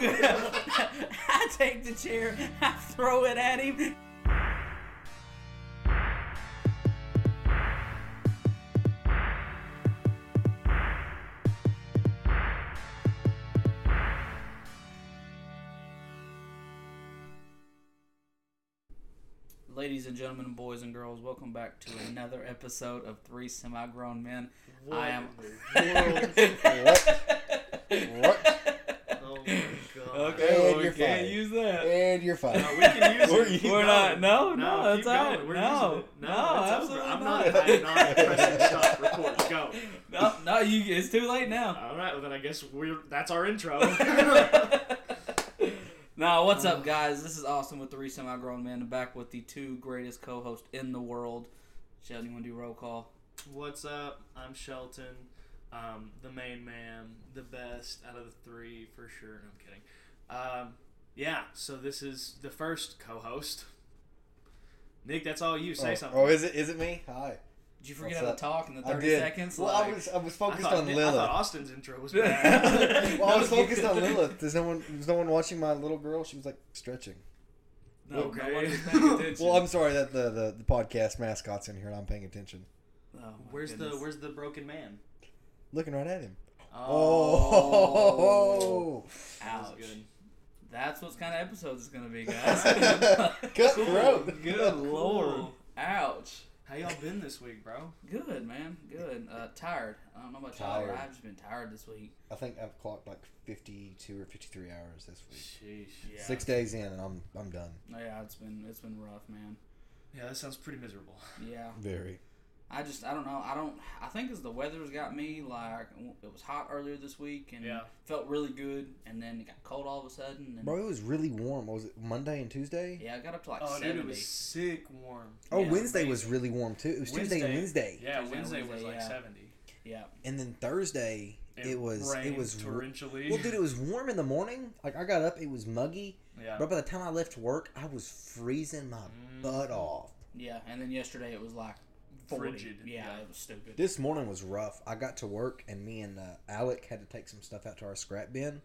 I take the chair, I throw it at him. Ladies and gentlemen, boys and girls, welcome back to another episode of Three Semi Grown Men. I am. what? What? Oh my god. Okay, And well, we you're can't fired. use that. And you're fine. No, we can use We're it. We're not. No, no, keep that's all right. We're No, using it. no, it's absolutely over. I'm not. not. I'm not pressing stop record. Go. No, no, you. It's too late now. All right. Well, then I guess we're. That's our intro. no, what's up, guys? This is Austin with Three Semi Grown Men, back with the two greatest co-hosts in the world. Shelton, you want to do roll call? What's up? I'm Shelton. Um, the main man, the best out of the three for sure. No, I'm kidding. Um, yeah. So this is the first co-host. Nick, that's all you. Say oh, something. oh, is it? Is it me? Hi. Did you forget What's how to talk in the I 30 did. seconds? Well, Like- I was I was I focused thought, on Nick- I Lilith. thought Austin's intro was bad. well, I was focused on Lilith. Does no one? Was no one watching my little girl? She was like stretching. no, Okay. nobody's paying. Well, I'm sorry that the, the, the podcast mascot's in here and I'm paying attention. Oh, my Where's the. Where's the broken man? Looking right at him. Oh, Oh. that was Ouch. Good. That's what kind of episode it's gonna be, guys. Cut Cool. throat. Good Cool. lord. Ouch. How y'all been this week, bro? Good man. Good. Uh, tired. I don't know about y'all, but Tired. I've just been tired this week. I think I've clocked like 52 or 53 hours this week. Sheesh. Yeah. Six days in and I'm I'm done. Yeah, it's been it's been rough, man. Yeah, that sounds pretty miserable. Yeah. Very. I just I don't know. I don't. I think as the weather's got me like it was hot earlier this week and Yeah. felt really good, and then it got cold all of a sudden. And, Bro, it was really warm. What was it Monday and Tuesday? Yeah, I got up to like Oh, seventy. dude, it was sick warm. Oh, Yeah, Wednesday was amazing. really warm too. It was Tuesday and Wednesday. Yeah, Tuesday and Wednesday, was like yeah. 70. Yeah. And then Thursday it, was rained it was torrentially. Well, dude, it was warm in the morning. Like I got up, it was muggy. yeah. But by the time I left work, I was freezing my Mm. butt off. Yeah, and then yesterday it was like 40. Frigid, Yeah, yeah. it was stupid. This morning was rough. I got to work, and me and uh, Alec had to take some stuff out to our scrap bin,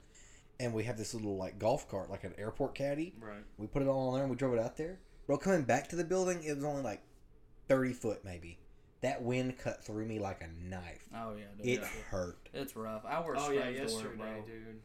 and we have this little like golf cart, like an airport caddy. Right. We put it all on there, and we drove it out there. Bro, coming back to the building, it was only like thirty foot, maybe. That wind cut through me like a knife. Oh yeah, dude. It Yeah. hurt. It's rough. I wear Oh, scrubs yeah, to work, bro. dude.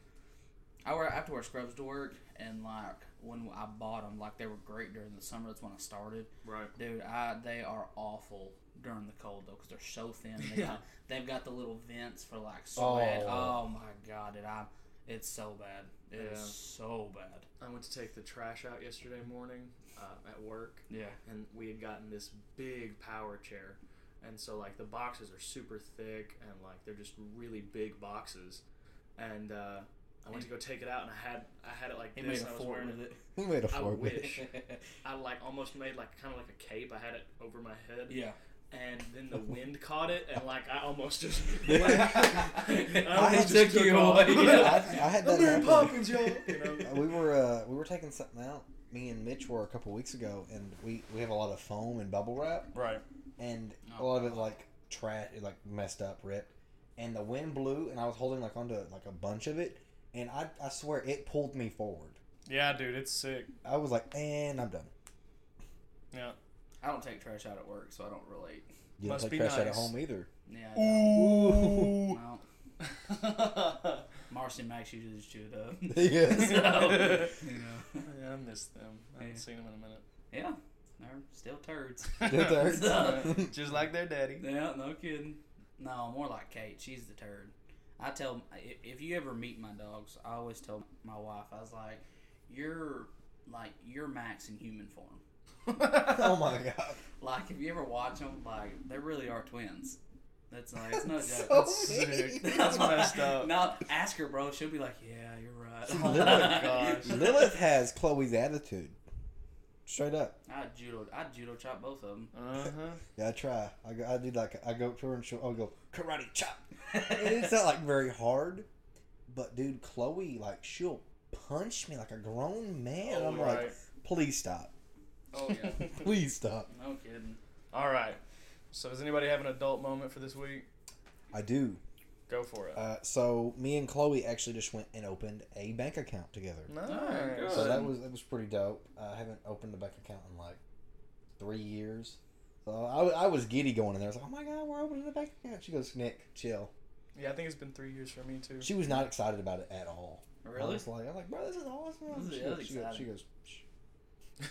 I wear I have to wear scrubs to work, and like when I bought them, like they were great during the summer. That's when I started, Right. dude. I they are awful during the cold though, because they're so thin. They Yeah. got, they've got the little vents for like sweat. Oh. Oh, my god, dude, I it's so bad. It is Yeah. so bad. I went to take the trash out yesterday morning uh, at work, Yeah. and we had gotten this big power chair. And so, like, the boxes are super thick, and, like, they're just really big boxes. And, uh, I went to go take it out, and I had I had it like He this. made a I was fort wearing with it. it. We made a fort with it. wish. I like almost made like kind of like a cape. I had it over my head. Yeah. And then the wind caught it, and like I almost just, Yeah. I I almost took just you off. away. I, I had that I'm Mary. Poppins, y'all. You know? We were uh, we were taking something out. Me and Mitch were a couple weeks ago, and we, we have a lot of foam and bubble wrap, Right. and a Oh, lot of it like trash, like messed up, ripped. And the wind blew, and I was holding like onto like a bunch of it, and I I swear it pulled me forward. Yeah, dude, it's sick. I was like, and I'm done. Yeah. I don't take trash out at work, so I don't relate. You Must don't be take trash out at home either. Yeah. Ooh. Well, Marcy and Max usually just chew it up. yes. So, you know. yeah, I miss them. I haven't Yeah. seen them in a minute. Yeah, they're still turds. Still turds. So- Just like their daddy. yeah, no kidding. No, more like Kate. She's the turd. I tell if you ever meet my dogs, I always tell my wife, I was like, "You're like you're Max in human form." Oh my god. Like if you ever watch them, like they really are twins. That's like it's no joke. So That's sick. That's messed up. No, ask her, bro. She'll be like, "Yeah, you're right." Lilith, gosh. Lilith has Chloe's attitude. Straight up. I judo, I judo chop both of them. Uh huh. Yeah, I try. I go, I do like I go to her and she'll I'll go karate chop. It's not like very hard, but dude, Chloe like she'll punch me like a grown man. Oh, I'm right. like, please stop, Oh yeah, please stop. no kidding. All right. So does anybody have an adult moment for this week? I do. Go for it. Uh, so me and Chloe actually just went and opened a bank account together. nice. good. So that was that was pretty dope. I haven't opened a bank account in like three years. So I, I was giddy going in there. I was like, oh my god, we're opening a bank account. She goes, Nick, chill. Yeah, I think it's been three years for me too. She was not excited about it at all. Really? I was like, I'm like, bro, this is awesome. This is- she, that goes, she, goes, she goes, "Shh."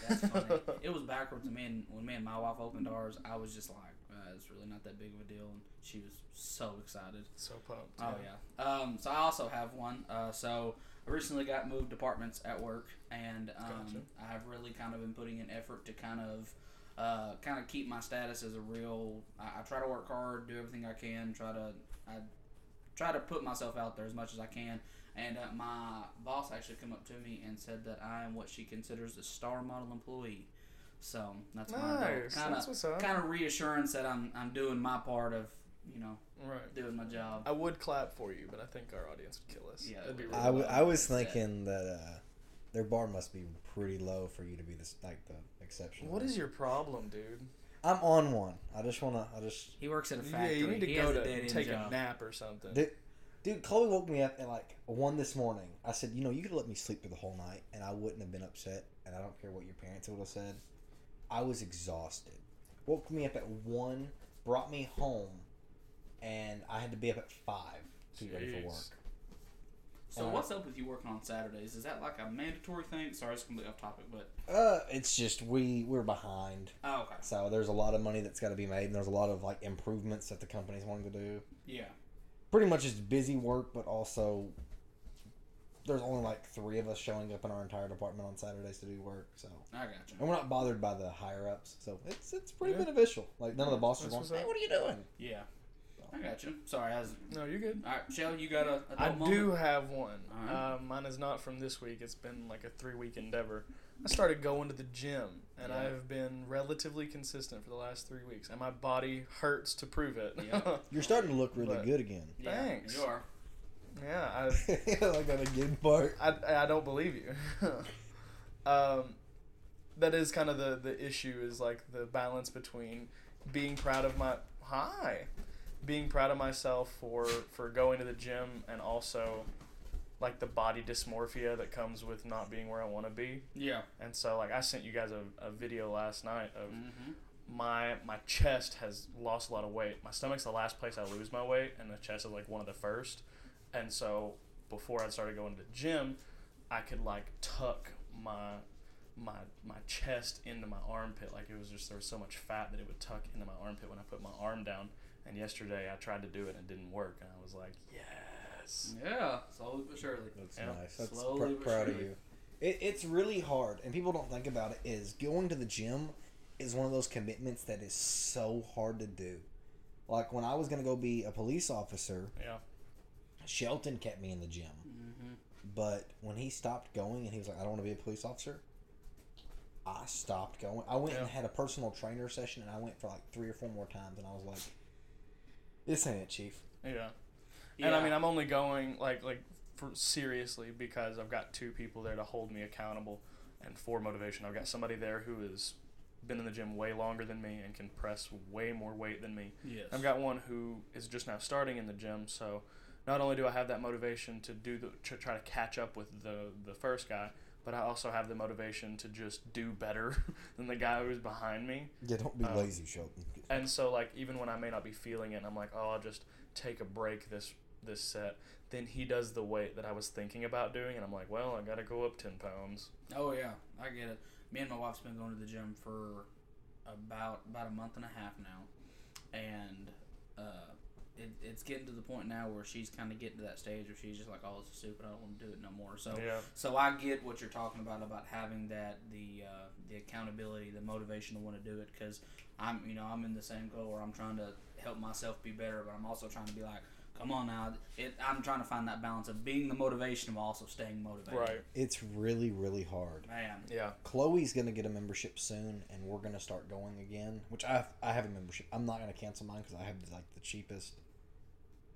That's funny. it was backwards. and when me and my wife opened ours, I was just like, uh, "It's really not that big of a deal," and she was so excited. so pumped. Oh yeah. Um, so I also have one. Uh, so I recently got moved departments at work, and um, Gotcha. I've really kind of been putting an effort to kind of. Uh, kind of keep my status as a real. I, I try to work hard, do everything I can. Try to, I try to put myself out there as much as I can. And uh, my boss actually come up to me and said that I am what she considers a star model employee. So that's my Nice. kind of kind of reassurance that I'm I'm doing my part of you know Right. doing my job. I would clap for you, but I think our audience would kill us. Yeah, That'd be really I, w- well, I was like said. thinking that uh, their bar must be pretty low for you to be this like the exception. What is your problem, dude? I'm on one. I just wanna. I just. He works at a Yeah, factory. you need to he go has a to take job. a nap or something. Dude, dude, Chloe woke me up at like one this morning. I said, you know, you could let me sleep through the whole night, and I wouldn't have been upset. And I don't care what your parents would have said. I was exhausted. Woke me up at one, brought me home, and I had to be up at five to be ready for work. So Uh, what's up with you working on Saturdays? Is that like a mandatory thing? Sorry, it's completely off topic, but Uh, it's just we we're behind. oh okay, So there's a lot of money that's got to be made, and there's a lot of like improvements that the company's wanting to do. yeah, Pretty much it's busy work, but also there's only like three of us showing up in our entire department on Saturdays to do work. So I got you. and we're not bothered by the higher ups, so it's it's pretty Yeah. beneficial. Like none of the bosses That's going, what's "Hey, what are you doing?" Yeah, I got you. Sorry, I was. No, you're good. All right, Shell, you got a. I moment? do have one. Alright. Uh, mine is not from this week. It's been like a three week endeavor. I started going to the gym, and Yeah. I've been relatively consistent for the last three weeks, and my body hurts to prove it. Yeah. You're starting to look really But- good again. Yeah, Thanks. You are. yeah, I, like on a good part. I, I don't believe you. um, that is kind of the, the issue is like the balance between being proud of my hi, being proud of myself for for going to the gym and also like the body dysmorphia that comes with not being where I want to be. Yeah. And so like I sent you guys a, a video last night of Mm-hmm. my my chest has lost a lot of weight. My stomach's the last place I lose my weight, and the chest is like one of the first. And so before I started going to the gym, I could like tuck my my my chest into my armpit like it was just there was so much fat that it would tuck into my armpit when I put my arm down. And yesterday I tried to do it and it didn't work, and I was like, yes. Yeah. Slowly but surely. That's Yeah. nice. That's Slowly pr- but proud of surely. you. It, it's really hard, and people don't think about it. Is going to the gym is one of those commitments that is so hard to do. Like when I was gonna go be a police officer, Yeah. Shelton kept me in the gym. Mm-hmm. But when he stopped going and he was like, I don't want to be a police officer, I stopped going. I went and had a personal trainer session and I went for like three or four more times and I was like, this ain't it, Chief. Yeah. Yeah. And I mean, I'm only going like like for seriously because I've got two people there to hold me accountable, and for motivation, I've got somebody there who has been in the gym way longer than me and can press way more weight than me. yes. I've got one who is just now starting in the gym, so not only do I have that motivation to do the to try to catch up with the the first guy, but I also have the motivation to just do better than the guy who's behind me. Yeah, don't be Um, lazy, Shelton. And so like even when I may not be feeling it, I'm like, oh, I'll just take a break this this set. Then he does the weight that I was thinking about doing, and I'm like, well, I gotta go up ten pounds. Oh yeah, I get it. Me and my wife's been going to the gym for about about a month and a half now, and uh, it, it's getting to the point now where she's kind of getting to that stage where she's just like, "Oh, this is stupid. I don't want to do it no more." So, yeah, so I get what you're talking about about having that the uh, the accountability, the motivation to want to do it because I'm you know I'm in the same goal where I'm trying to help myself be better, but I'm also trying to be like, come on now, it, I'm trying to find that balance of being the motivation of also staying motivated. right, It's really, really hard. Man. yeah, Chloe's gonna get a membership soon, and we're gonna start going again. Which I have, I have a membership. I'm not gonna cancel mine because I have like the cheapest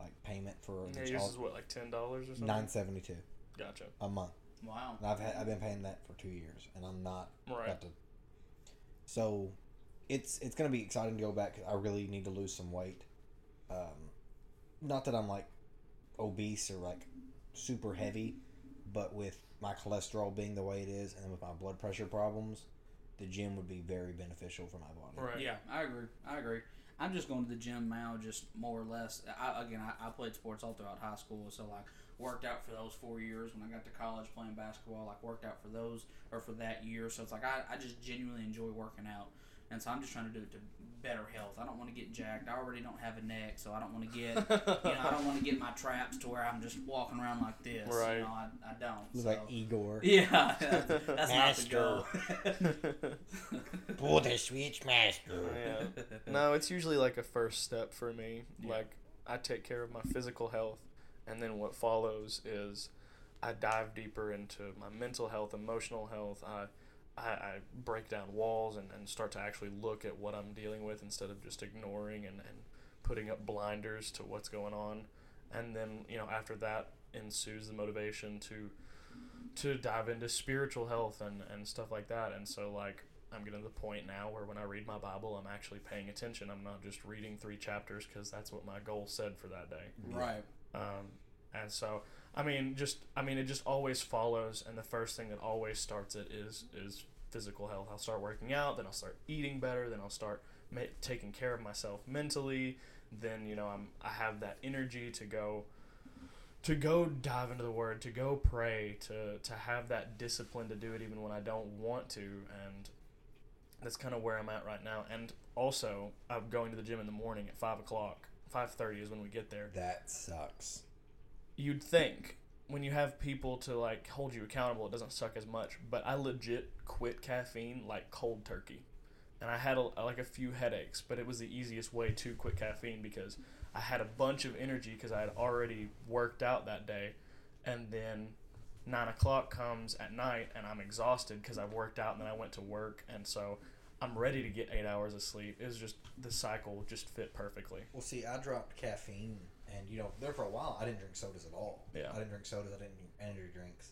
like payment for yeah. Yours is what like ten dollars or something. nine seventy two Gotcha. a month. Wow. And I've had, I've been paying that for two years, and I'm not Right. about to. So, it's it's gonna be exciting to go back. 'cause I really need to lose some weight. Um, not that I'm like obese or like super heavy, but with my cholesterol being the way it is, and with my blood pressure problems, the gym would be very beneficial for my body. Right. Yeah, I agree. I agree. I'm just going to the gym now, just more or less. I, again, I, I played sports all throughout high school, so like worked out for those four years. When I got to college playing basketball, like worked out for those or for that year. So it's like I, I just genuinely enjoy working out, and so I'm just trying to do it to better health. I don't want to get jacked. I already don't have a neck, so I don't want to get you know I don't want to get my traps to where I'm just walking around like this. Right. You know, I, I don't. Look so. like Igor. yeah, that's, that's not the goal. Pull the switch, master. Oh, yeah. No, it's usually like a first step for me. Yeah. Like I take care of my physical health, and then what follows is I dive deeper into my mental health, emotional health. I I, I break down walls and, and start to actually look at what I'm dealing with instead of just ignoring and, and putting up blinders to what's going on. And then, you know, after that ensues the motivation to to dive into spiritual health and, and stuff like that. And so like I'm getting to the point now where when I read my Bible, I'm actually paying attention. I'm not just reading three chapters because that's what my goal said for that day. right. Um, and so, I mean, just I mean, it just always follows, and the first thing that always starts it is is physical health. I'll start working out, then I'll start eating better, then I'll start ma- taking care of myself mentally. Then you know I'm I have that energy to go to go dive into the word, to go pray, to to have that discipline to do it even when I don't want to, and that's kind of where I'm at right now. And also, I'm going to the gym in the morning at five o'clock. Five thirty is when we get there That sucks. You'd think when you have people to like hold you accountable, it doesn't suck as much. But I legit quit caffeine like cold turkey, and I had a, like a few headaches, but it was the easiest way to quit caffeine because I had a bunch of energy because I had already worked out that day, and then nine o'clock comes at night and I'm exhausted because I've worked out and then I went to work, and so I'm ready to get eight hours of sleep. It was just the cycle just fit perfectly. Well, see, I dropped caffeine, and you know, there for a while, I didn't drink sodas at all. Yeah. I didn't drink sodas. I didn't drink energy drinks.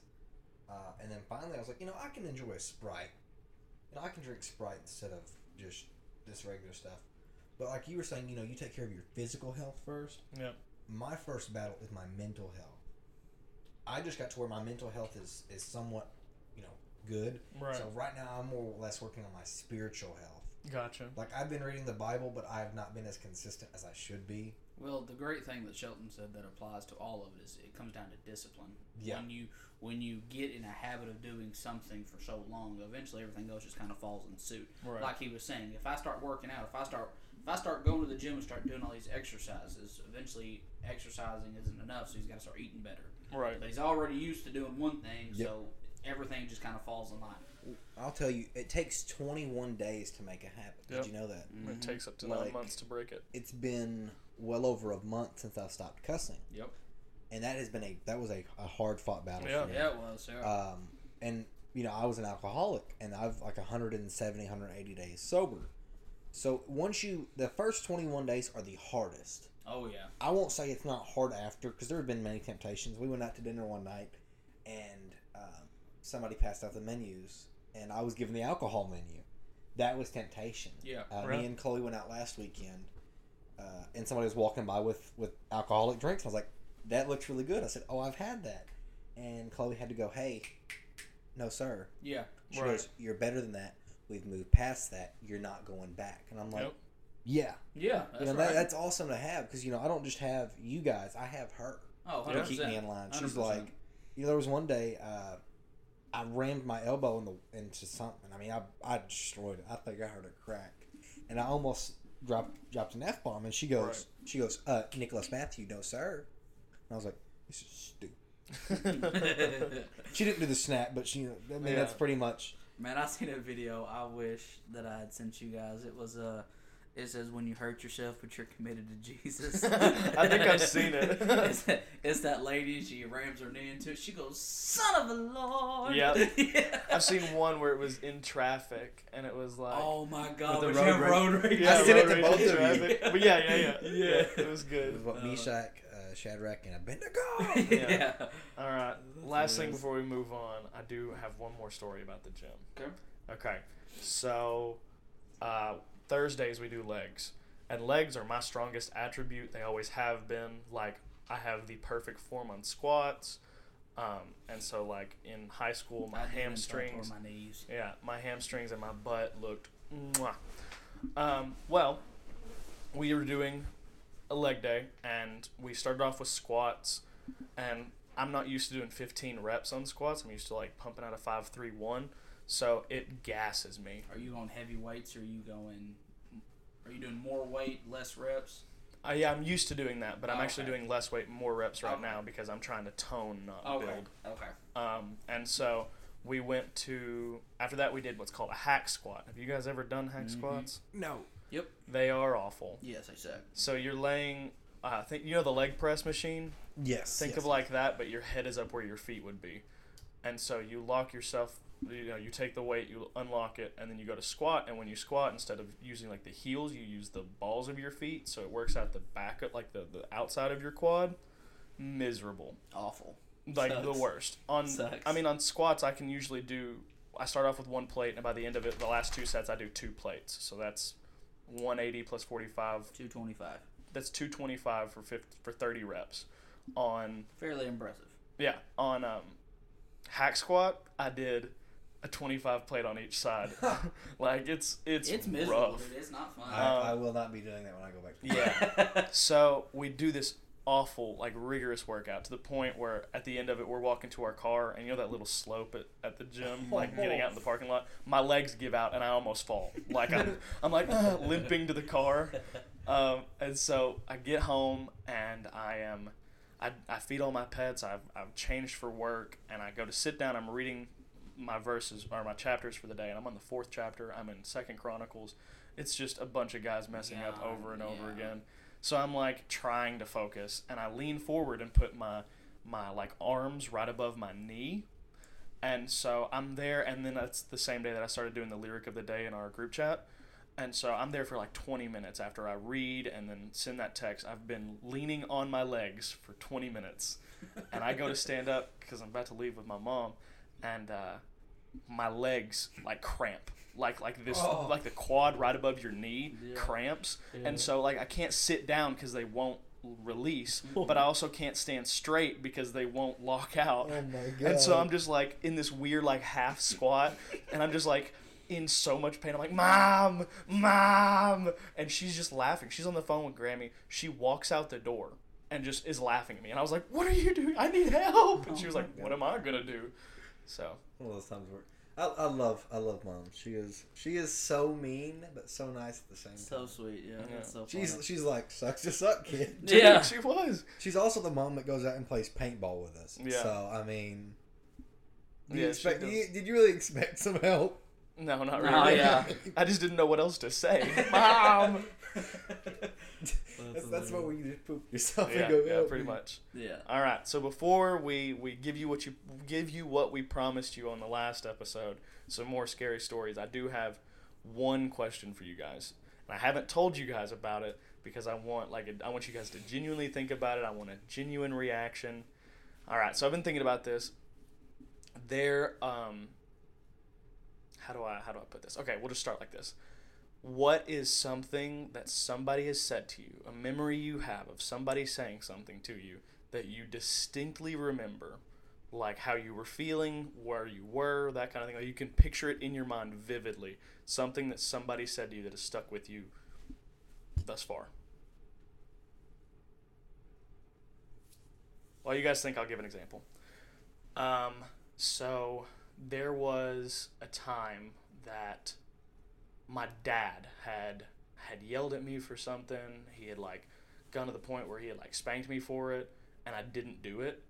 Uh, and then finally, I was like, you know, I can enjoy a Sprite. You know, I can drink Sprite instead of just this regular stuff. But like you were saying, you know, you take care of your physical health first. Yeah. My first battle is my mental health. I just got to where my mental health is is somewhat, you know, good. Right. So right now, I'm more or less working on my spiritual health. Gotcha. Like I've been reading the Bible, but I have not been as consistent as I should be. Well, the great thing that Shelton said that applies to all of it is it comes down to discipline. Yeah. When you when you get in a habit of doing something for so long, eventually everything else just kind of falls in suit. Right. Like he was saying, if I start working out, if I start if I start going to the gym and start doing all these exercises, eventually exercising isn't enough, so he's got to start eating better. Right. But he's already used to doing one thing, Yep. so everything just kind of falls in line. I'll tell you, it takes 21 days to make a habit. Yep. Did you know that? It mm-hmm. takes up to Like- nine months to break it. It's been well over a month since I stopped cussing, Yep. and that has been a that was a, a hard fought battle Yeah. for me. Yeah, it was. Yeah. Um, and you know, I was an alcoholic, and I've like 170, 180 days sober. So once you, the first 21 days are the hardest. oh yeah. I won't say it's not hard after because there have been many temptations. We went out to dinner one night, and um, somebody passed out the menus, and I was given the alcohol menu. That was temptation. Yeah. Uh, Right. Me and Chloe went out last weekend, uh, and somebody was walking by with with alcoholic drinks. I was like, "That looks really good." I said, "Oh, I've had that," and Chloe had to go, "Hey, no, sir." Yeah. She Right. goes, "You're better than that. We've moved past that. You're not going back." And I'm like, Yep. "Yeah." Yeah. That's you know right. that, that's awesome to have because you know I don't just have you guys. I have her oh, to 100%. keep me in line. She's 100. like, you know, there was one day uh, I rammed my elbow in the into something. I mean, I I destroyed it. I think I heard it crack, and I almost dropped dropped an f bomb. And she goes, Right. she goes, uh, Nicholas Matthew, no sir. And I was like, this is stupid. She didn't do the snap, but she. I mean, that's pretty much. Man, I seen a video. I wish that I had sent you guys. It was uh, it says when you hurt yourself, but you're committed to Jesus. I think I've seen it. it's, that, it's that lady. She rams her knee into it. She goes, "Son of a Lord." Yep. yeah. I've seen one where it was in traffic and it was like Oh my God! With With the the road road, rage. rage. yeah, I sent it to both of you. But yeah, yeah, yeah, Yeah. it was It good. was what Uh, Meshach, uh, Shadrach, and Abednego. yeah. All right, last thing before we move on, I do have one more story about the gym. Okay. Okay, so uh, Thursdays we do legs, and legs are my strongest attribute. They always have been. Like I have the perfect form on squats. Um, and so like in high school, my I did when I hamstrings, my knees. yeah, my hamstrings and my butt looked. Mwah. Um, well, we were doing a leg day, and we started off with squats, and I'm not used to doing 15 reps on squats. I'm used to like pumping out a five, three, one, so it gasses me. Are you going heavy weights or are you going? Are you doing more weight, less reps? Uh, yeah, I'm used to doing that, but I'm actually Okay. doing less weight, more reps right Okay. now because I'm trying to tone, not Okay. build. Okay. Um, and so we went to after that we did what's called a hack squat. Have you guys ever done hack Mhm. squats? No. Yep. They are awful. Yes, I said. So you're laying. Uh, think you know the leg press machine. Yes. Think yes. of like that, but your head is up where your feet would be, and so you lock yourself. You know, you take the weight, you unlock it, and then you go to squat. And when you squat, instead of using like the heels, you use the balls of your feet. So it works out the back, of, like the the outside of your quad. Miserable, Awful. like the worst. On Sucks. I mean, on squats, I can usually do. I start off with one plate, and by the end of it, the last two sets, I do two plates. So that's 180 plus 45 Two twenty-five. that's 225 for 50, for 30 reps on Fairly impressive. yeah on um hack squat i did a 25 plate on each side. Like it's it's, It's, miserable. rough. Dude. It's not fun. I, Um, I will not be doing that when I go back to yeah. So we do this awful like rigorous workout to the point where at the end of it we're walking to our car and you know that little slope at, at the gym like getting out in the parking lot? My legs give out and i almost fall. Like i'm, I'm like "Ah," limping to the car. Um, and so i get home and i am I, I feed all my pets. I've, I've changed for work and i go to sit down. I'm reading my verses or my chapters for the day and i'm on the fourth chapter i'm in second chronicles it's just a bunch of guys messing up over and over again so I'm like trying to focus, and I lean forward and put my my like arms right above my knee, and so I'm there. And then that's the same day that I started doing the lyric of the day in our group chat, and so I'm there for like 20 minutes after I read and then send that text. I've been leaning on my legs for 20 minutes, and I go to stand up because I'm about to leave with my mom, and uh, my legs like cramp. Like like this Oh. like the quad right above your knee Yeah. cramps Yeah. and so like I can't sit down because they won't release, but I also can't stand straight because they won't lock out. Oh my god. and so I'm just like in this weird like half squat, and I'm just like in so much pain. I'm like, "Mom, mom," and she's just laughing. She's on the phone with Grammy. She walks out the door and just is laughing at me, and I was like, "What are you doing? I need help!" And she was Oh like, "What am I gonna do?" So One of those times where I, I love I love mom. She is she is so mean but so nice at the same so time. So sweet. Yeah. Yeah. That's so She's funny. she's like sucks to suck kid. Yeah. she was. She's also the mom that goes out and plays paintball with us. Yeah. So I mean, do Yeah, she expect? You, did you really expect some help? No, not No, really. yeah. I just didn't know what else to say. Mom. That's, that's what we just poop yourself yeah, and go. yeah, "Help pretty much. Yeah. All right. So before we we give you what you give you what we promised you on the last episode, some more scary stories. I do have one question for you guys, and I haven't told you guys about it because I want like a, I want you guys to genuinely think about it. I want a genuine reaction. All right. So I've been thinking about this. There, um, how do I how do I put this? Okay, we'll just start like this. What is something that somebody has said to you, a memory you have of somebody saying something to you that you distinctly remember, like how you were feeling, where you were, that kind of thing. Like you can picture it in your mind vividly. Something that somebody said to you that has stuck with you thus far. Well, you guys think, I'll give an example. Um, so there was a time that my dad had had yelled at me for something. He had like gone to the point where he had like spanked me for it, and I didn't do it.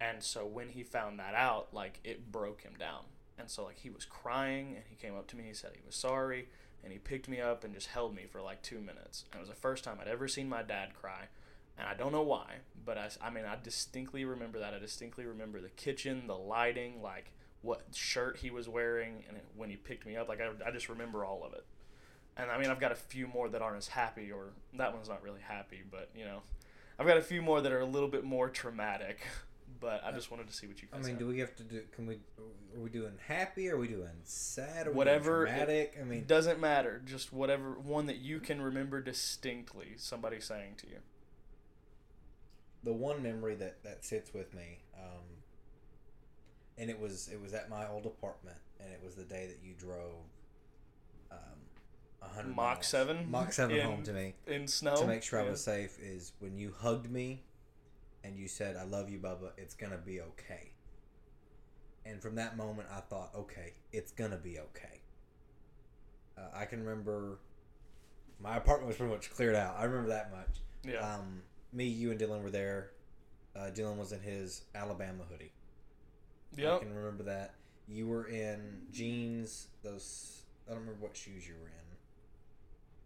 And so when he found that out, like it broke him down. And so like he was crying, and he came up to me. He said he was sorry, and he picked me up and just held me for like two minutes. And it was the first time I'd ever seen my dad cry. And I don't know why, but I, I mean, I distinctly remember that. I distinctly remember the kitchen, the lighting, like what shirt he was wearing, and when he picked me up. Like, I, I just remember all of it. And I mean, I've got a few more that aren't as happy, or that one's not really happy, but you know, I've got a few more that are a little bit more traumatic. But I just wanted to see what you Guys I mean, had. do we have to do? Can we? Are we doing happy? Are we doing sad? Are Whatever Doing. I mean, Doesn't matter. Just whatever one that you can remember distinctly somebody saying to you. the one memory that that sits with me, um, and it was it was at my old apartment, and it was the day that you drove. Um, a hundred Mach miles. 7 Mach seven in- home to me in snow to make sure I was safe is when you hugged me and you said, I love you, Bubba, it's going to be okay. And from that moment, I thought, okay, it's going to be okay. Uh, I can remember my apartment was pretty much cleared out. I remember that much. Yeah. Um, me, you, and Dylan were there. Uh, Dylan was in his Alabama hoodie. I can remember that. You were in jeans, those, I don't remember what shoes you were in.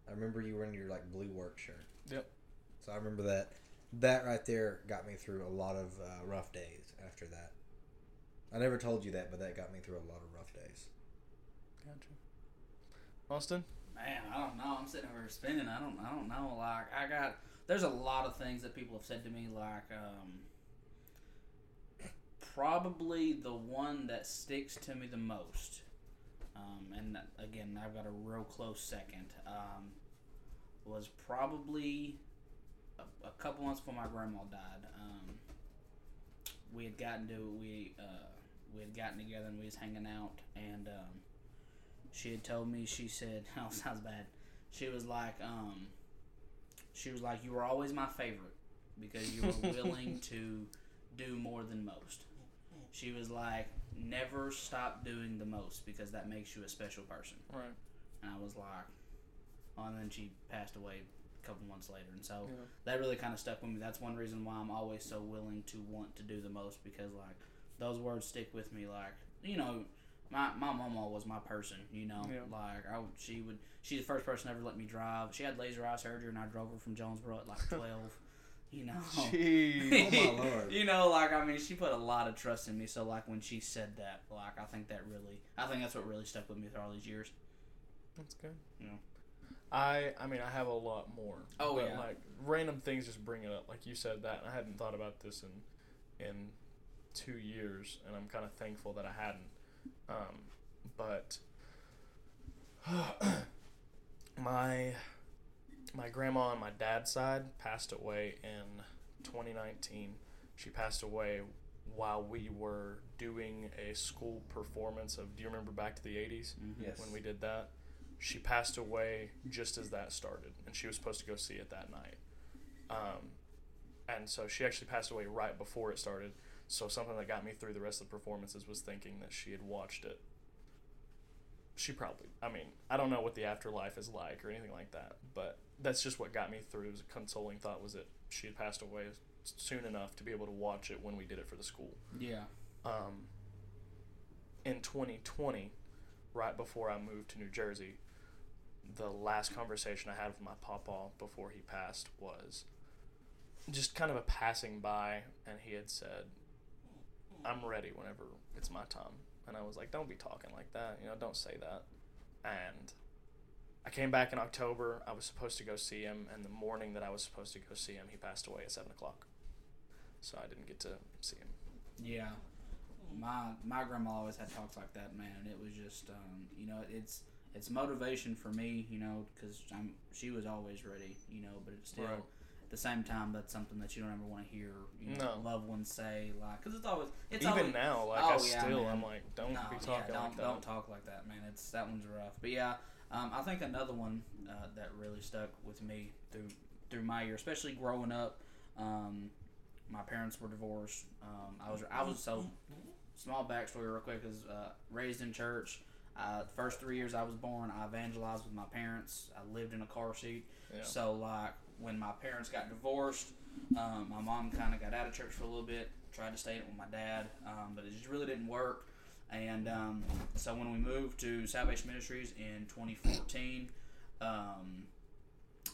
I remember you were in your like blue work shirt. Yep. So I remember that. That right there got me through a lot of uh, rough days after that. I never told you that, but that got me through a lot of rough days. Gotcha. Austin? Man, I don't know. I'm sitting over here spinning. I don't. I don't know. Like I got. There's a lot of things that people have said to me. Like um, probably the one that sticks to me the most. Um, and again, I've got a real close second. Um, was probably a, a couple months before my grandma died. Um, we had gotten to we uh, we had gotten together and we was hanging out and um, she had told me she said oh sounds bad she was like um she was like you were always my favorite because you were willing to do more than most she was like never stop doing the most because that makes you a special person Right. and i was like oh, and then she passed away a couple months later and so Yeah. that really kind of stuck with me that's one reason why i'm always so willing to want to do the most because like those words stick with me like you know my my mama was my person, you know. Yeah. Like I, would- she would, she's the first person ever let me drive. She had laser eye surgery, and I drove her from Jonesboro at like twelve. You know. Jeez. Oh, my Lord. you know, like I mean, she put a lot of trust in me. So like when she said that, like I think that really, I think that's what really stuck with me through all these years. That's good. Yeah. I I mean I have a lot more. Oh, but, yeah. Like random things just bring it up. Like you said that and I hadn't thought about this in in two years and I'm kinda thankful that I hadn't. Um but my my grandma on my dad's side passed away in 2019. She passed away while we were doing a school performance of Do you remember back to the 80s? Mm-hmm. Yes. when we did that. She passed away just as that started, and she was supposed to go see it that night. Um, and so she actually passed away right before it started. So something that got me through the rest of the performances was thinking that she had watched it. She probably, I mean, I don't know what the afterlife is like or anything like that, but that's just what got me through. It was a consoling thought was that she had passed away soon enough to be able to watch it when we did it for the school Yeah. um, in 2020, right before I moved to New Jersey, the last conversation I had with my papa before he passed was just kind of a passing by, and he had said, I'm ready whenever it's my time. And I was like, don't be talking like that, you know, don't say that. And I came back in October. I was supposed to go see him, and the morning that I was supposed to go see him, he passed away at 7 o'clock. So I didn't get to see him. Yeah, my my grandma always had talks like that, man. And it was just, um, you know, it's it's motivation for me, you know, because I'm she was always ready, you know, but it's still Right. at the same time that's something that you don't ever want to hear, you know, No. loved ones say, like, because it's always it's Even always, now, like Oh, I yeah, still, man. I'm like, don't no, be yeah, talking don't like that. don't talk like that, man. It's that one's rough, but yeah, um, I think another one uh, that really stuck with me through through my year, especially growing up. Um, my parents were divorced. Um, I was I was so small backstory real quick is uh, raised in church. Uh, the first three years I was born, I evangelized with my parents. I lived in a car seat. Yeah. So like when my parents got divorced, um, my mom kind of got out of church for a little bit. Tried to stay in it with my dad, um, but it just really didn't work. And um, so when we moved to Salvation Ministries in 2014, um,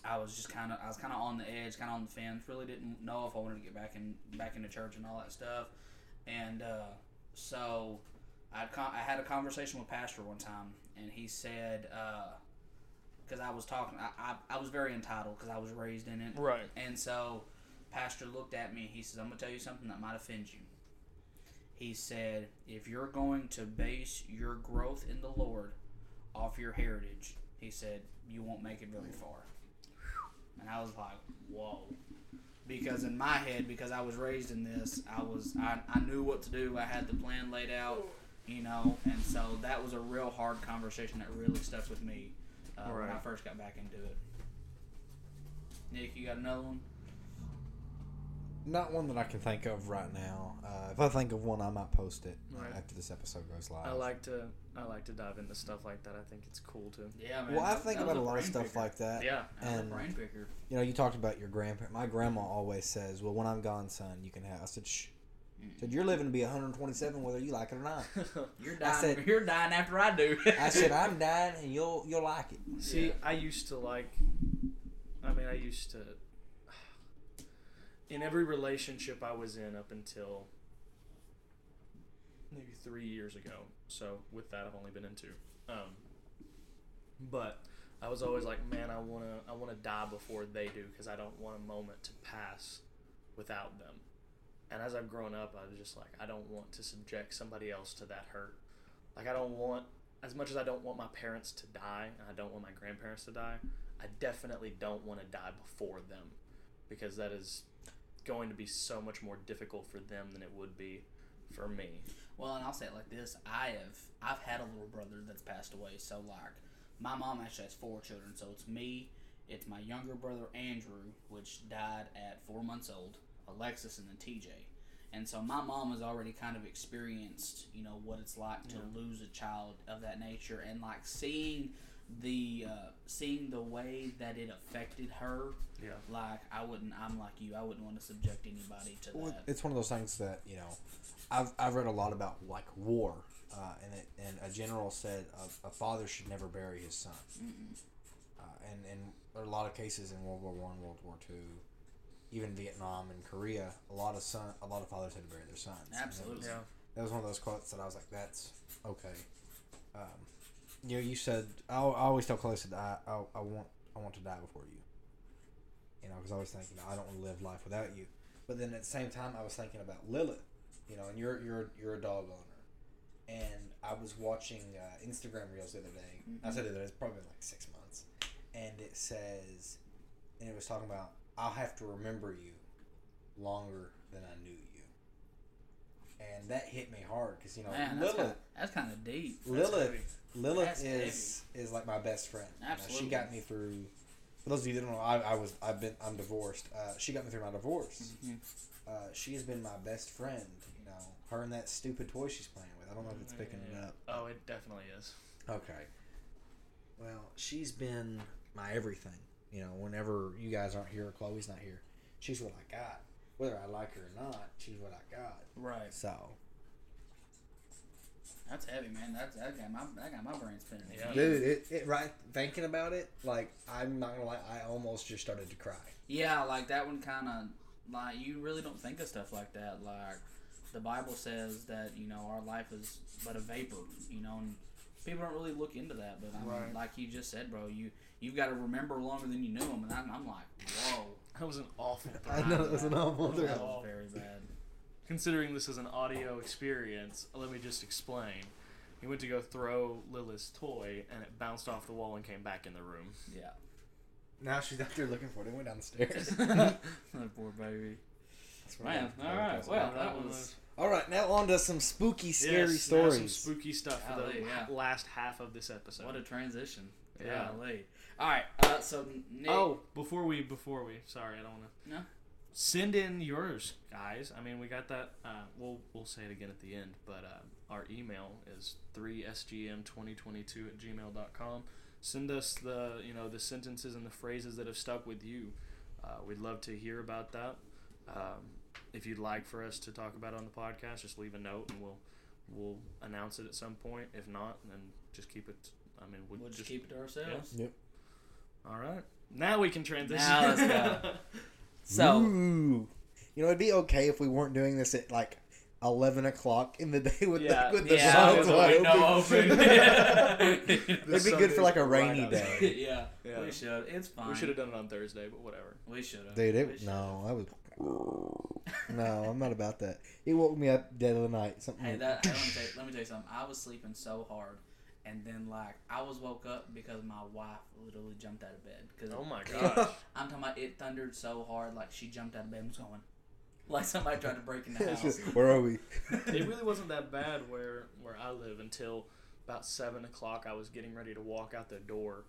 I was just kind of I was kind of on the edge, kind of on the fence. Really didn't know if I wanted to get back in back into church and all that stuff. And uh, so I'd con- I had a conversation with Pastor one time, and he said because I was talking, I, I, I was very entitled because I was raised in it, Right. and so Pastor looked at me. He says, "I'm gonna tell you something that might offend you." He said, "If you're going to base your growth in the Lord off your heritage," he said, "you won't make it very far." And I was like, "Whoa." because in my head, because I was raised in this, I was I, I knew what to do. I had the plan laid out, you know, and so that was a real hard conversation that really stuck with me uh, when I first got back into it. Nick, you got another one? Not one that I can think of right now. Uh, if I think of one, I might post it uh, Right. after this episode goes live. I like to I like to dive into stuff like that. I think it's cool to. Yeah, man. Well, I think about a lot of stuff picker. like that. Yeah. And- a brain picker. You know, you talked about your grandparent. My grandma always says, "Well, when I'm gone, son, you can have." I said, "Shh." I said, "You're living to be 127, whether you like it or not." You're dying. I dying. said- you're dying after I do. I said, "I'm dying, and you'll you'll like it." See, Yeah. I used to like. I mean, I used to. In every relationship I was in up until maybe three years ago. So with that, I've only been in two. Um, but I was always like, man, I wanna, I wanna die before they do because I don't want a moment to pass without them. And as I've grown up, I was just like, I don't want to subject somebody else to that hurt. Like I don't want, as much as I don't want my parents to die, and I don't want my grandparents to die, I definitely don't want to die before them, because that is going to be so much more difficult for them than it would be for me. Well, and I'll say it like this: I have I've had a little brother that's passed away. So like, my mom actually has four children. So it's me, it's my younger brother Andrew, which died at four months old, Alexis, and then TJ. And so my mom has already kind of experienced, you know, what it's like to Yeah. lose a child of that nature, and like seeing the uh, seeing the way that it affected her. Yeah. Like I wouldn't. I'm like you. I wouldn't want to subject anybody to Well, that. it's one of those things that you know, I've I've read a lot about like war, uh, and it, and a general said a, a father should never bury his son, uh, and and there are a lot of cases in World War One, World War Two, even Vietnam and Korea. A lot of son, a lot of fathers had to bury their sons. And that Absolutely. was- Yeah. that was one of those quotes that I was like, that's okay. Um, you know, you said I, I always tell Chloe that I, I I want I want to die before you. You know, because I was thinking I don't want to live life without you. But then at the same time, I was thinking about Lilith. You know, and you're you're you're a dog owner, and I was watching uh, Instagram reels the other day. I said the other day, it's probably been like six months, and it says, and it was talking about I'll have to remember you longer than I knew you. And that hit me hard because you know Man, that's Lilith, kind of that's kind of deep. Lilith. Lilith That's is is like my best friend. You know, Absolutely. she got me through. For those of you that don't know, I, I was I've been I'm divorced. Uh, she got me through my divorce. Mhm. Uh, she has been my best friend. You know, her and that stupid toy she's playing with. I don't know if it's picking it Yeah. up. Oh, it definitely is. Okay. Well, she's been my everything. You know, whenever you guys aren't here, or Chloe's not here, she's what I got. Whether I like her or not, she's what I got. Right. So That's heavy, man. That's that got my that got my brain spinning. Yeah. Dude, it, it right thinking about it, like I'm not gonna lie, I almost just started to cry. Yeah, like that one kind of like you really don't think of stuff like that. Like the Bible says that you know our life is but a vapor. You know, and people don't really look into that. But I mean, Right. like you just said, bro, you you've got to remember longer than you knew them, and I'm, I'm like, whoa, That was an awful. I know it was an awful that was very bad. Considering this is an audio experience, let me just explain. He went to go throw Lilith's toy, and it bounced off the wall and came back in the room. Yeah, Now she's out there looking for it. It went downstairs. that poor baby. That's Man, all right, well, That that was. was- All right, now on to some spooky, scary Yes, now stories. Some spooky stuff for Golly, the yeah. last half of this episode. What a transition. Yeah. Golly. All right. Uh, so Nick. Oh, before we, before we, sorry, I don't want to. No. Send in yours, guys. I mean, we got that. Uh, we'll we'll say it again at the end, but uh, our email is 3sgm2022 at gmail.com. Send us the you know the sentences and the phrases that have stuck with you. Uh, we'd love to hear about that. Um, if you'd like for us to talk about it on the podcast, just leave a note and we'll we'll announce it at some point. If not, then just keep it. I mean, we'll, We'll just just keep it to ourselves. Yep. All right. Now we can transition. Now let's go. So Ooh. you know, it'd be okay if we weren't doing this at like eleven o'clock in the day with Yeah, the with the yeah, sun with the wide window open. open. It'd be good for like a rainy outside. day. yeah, Yeah. we should. It's fine. We should have done it on Thursday, but whatever. We should have. Dude, it, should've. no, I was. No, I'm not about that. It woke me up dead of the night. Something. Hey, like- that. Hey, let, me tell you, let me tell you something. I was sleeping so hard, and then like I was woke up because my wife literally jumped out of bed. Cause Oh my it- gosh. I'm talking about it thundered so hard, like she jumped out of bed and was going, like somebody tried to break in the house. just, Where are we? it really wasn't that bad where where I live until about seven o'clock. I was getting ready to walk out the door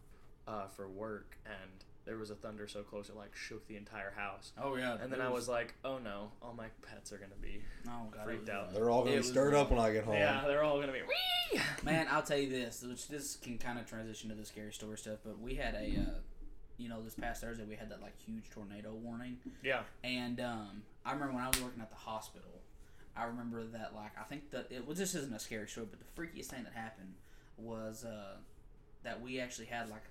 uh, for work, and there was a thunder so close it like shook the entire house. Oh yeah. And then I was like, "Oh no, all my pets are gonna be oh god, freaked was out. They're all gonna It be stirred rough. up when I get home. yeah, they're all gonna be wee." Man, I'll tell you this, which this can kind of transition to the scary story stuff, but we had a, uh, you know, this past Thursday we had that like huge tornado warning, Yeah, and um, I remember when I was working at the hospital, I remember that like I think that it was this isn't a scary story, but the freakiest thing that happened was uh, that we actually had like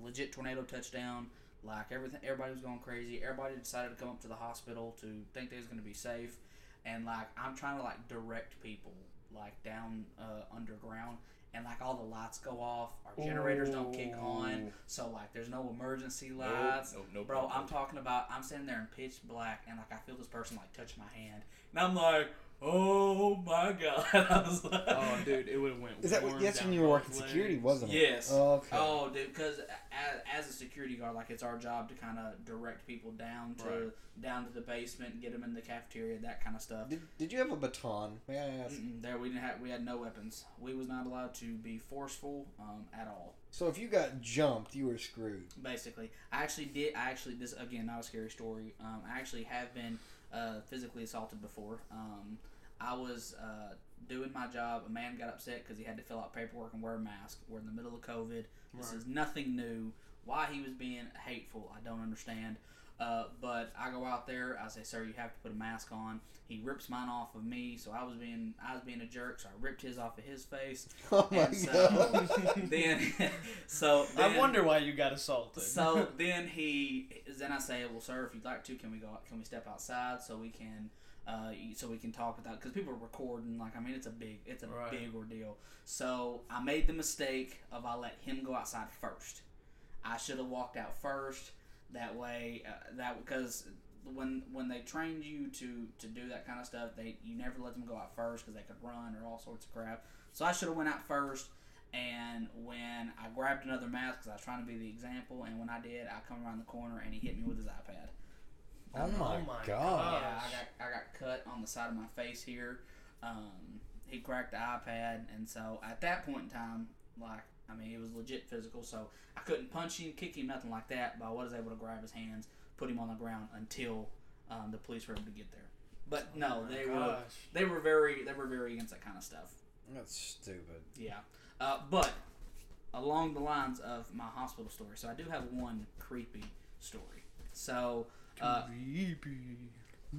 a legit tornado touchdown. Like everything, everybody was going crazy. Everybody decided to come up to the hospital to think they was going to be safe, and like I'm trying to like direct people like down uh, underground, and like all the lights go off, our generators don't kick on, so like there's no emergency lights. Nope, nope, Bro, nope, I'm nope. talking about I'm sitting there in pitch black and like I feel this person like touch my hand. And I'm like, oh my god. I was like, Oh, dude, it would have went. Is that what, that's when you were both working security, wasn't it? Yes. Oh, okay. Oh, dude, because as, as a security guard, like it's our job to kind of direct people down to Right. down to the basement, get them in the cafeteria, that kind of stuff. Did, did you have a baton? May I ask? Mm-mm, there we didn't have we had no weapons. We was not allowed to be forceful um, at all. So if you got jumped, you were screwed. basically. I actually did. I actually this again not a scary story. Um, I actually have been uh, physically assaulted before. Um, I was uh, doing my job. A man got upset because he had to fill out paperwork and wear a mask. We're in the middle of COVID. This Right. is nothing new. Why he was being hateful, I don't understand. Uh, but I go out there. I say, "Sir, you have to put a mask on." He rips mine off of me, so I was being I was being a jerk. So I ripped his off of his face. Oh my And so god. then, so I wonder why you got assaulted. so then he, then I say, well, sir, if you'd like to, can we go? Can we step outside so we can, uh, so we can talk without? Because people are recording. Like, I mean, it's a big, it's a Right. big ordeal. So I made the mistake of I let him go outside first. I should have walked out first. That way, uh, that because when when they trained you to to do that kind of stuff, they you never let them go out first because they could run or all sorts of crap. So I should have went out first. And when I grabbed another mask because I was trying to be the example, and when I did, I come around the corner and he hit me with his iPad. Oh my, Oh my god. Yeah, I got I got cut on the side of my face here. Um, he cracked the iPad, and so at that point in time, like I mean, it was legit physical. So I couldn't punch him, kick him, nothing like that. But I was able to grab his hands, put him on the ground until um, the police were able to get there. But no, Oh my they were they were very they were very against that kind of stuff. That's stupid. Yeah. Uh, but along the lines of my hospital story, so I do have one creepy story. So, uh,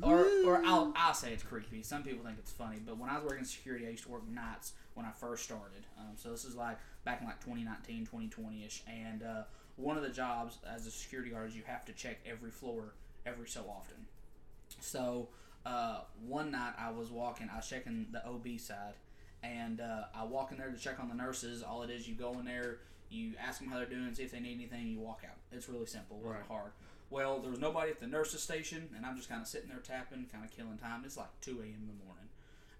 or, or I'll, I'll say it's creepy. Some people think it's funny, but when I was working security, I used to work nights when I first started. Um, so this is like back in like 2019, 2020 ish. And uh, one of the jobs as a security guard is you have to check every floor every so often. So uh, one night I was walking, I was checking the OB side, and uh, I walk in there to check on the nurses. All it is, you go in there, you ask them how they're doing, see if they need anything, you walk out. It's really simple, really Right. hard. Well, there was nobody at the nurses station, and I'm just kind of sitting there tapping, kind of killing time. It's like 2 a.m. in the morning.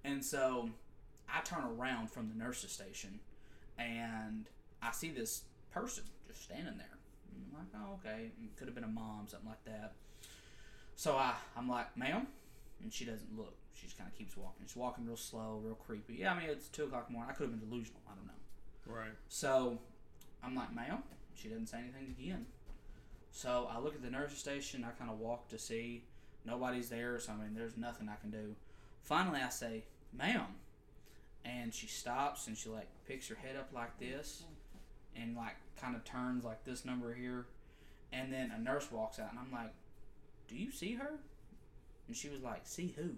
And so I turn around from the nurses station, and I see this person just standing there. I'm like, oh, okay. It could have been a mom, something like that. So I, I'm like, ma'am? And she doesn't look. She just kind of keeps walking. She's walking real slow, real creepy. Yeah, I mean, it's 2 o'clock in the morning. I could have been delusional. I don't know. Right. So I'm like, ma'am? She doesn't say anything again. So I look at the nurse's station. I kind of walk to see. Nobody's there, so I mean, there's nothing I can do. Finally, I say, ma'am. And she stops and she like picks her head up like this and like kind of turns like this number here. And then a nurse walks out and I'm like, do you see her? And she was like, see who?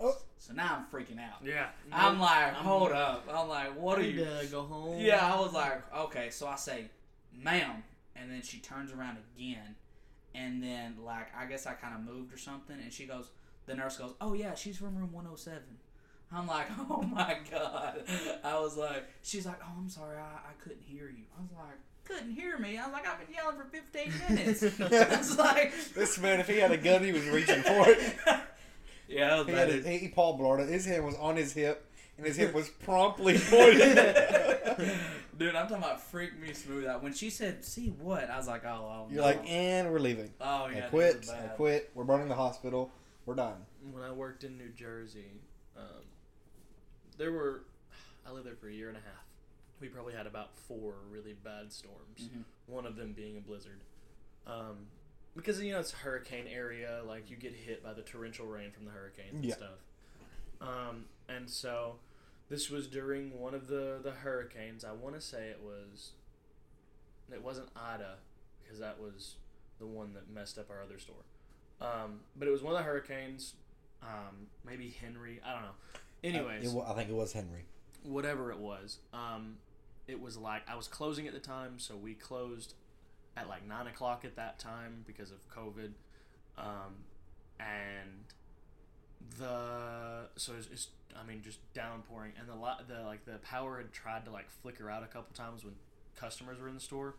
Oh. So now I'm freaking out. Yeah. I'm like, I'm- hold up. I'm like, what are you? Go home. Yeah, I was like, okay. So I say, ma'am, and then she turns around again, and then like I guess I kind of moved or something, and she goes, the nurse goes, oh yeah, she's from room 107. I'm like, oh my god. I was like, she's like, oh, I'm sorry, I, I couldn't hear you. I was like, couldn't hear me. I was like, I've been yelling for 15 minutes. I was like, This man, if he had a gun, he was reaching for it. yeah, that was He had bad. his, he, Paul Blart, his hand was on his hip, and his hip was promptly pointed. Dude, I'm talking about freak me smooth out. When she said, "See what?" I was like, "Oh, oh You're no. like, and we're leaving. oh I yeah, these quit. I quit. We're burning the hospital. We're done. when I worked in New Jersey, um, there were I lived there for a year and a half. We probably had about four really bad storms. Mhm. One of them being a blizzard, um, because you know it's a hurricane area. Like you get hit by the torrential rain from the hurricanes and Yeah. stuff. Um, and so this was during one of the the hurricanes. I want to say it was. It wasn't Ida, because that was the one that messed up our other store. Um, but it was one of the hurricanes. Um, maybe Henry. I don't know. Anyways, Uh, it I think it was Henry. whatever it was. Um, it was like I was closing at the time, so we closed at like nine o'clock at that time because of COVID, um, and the so it's, it's I mean just downpouring, and the li- the like the power had tried to like flicker out a couple times when customers were in the store,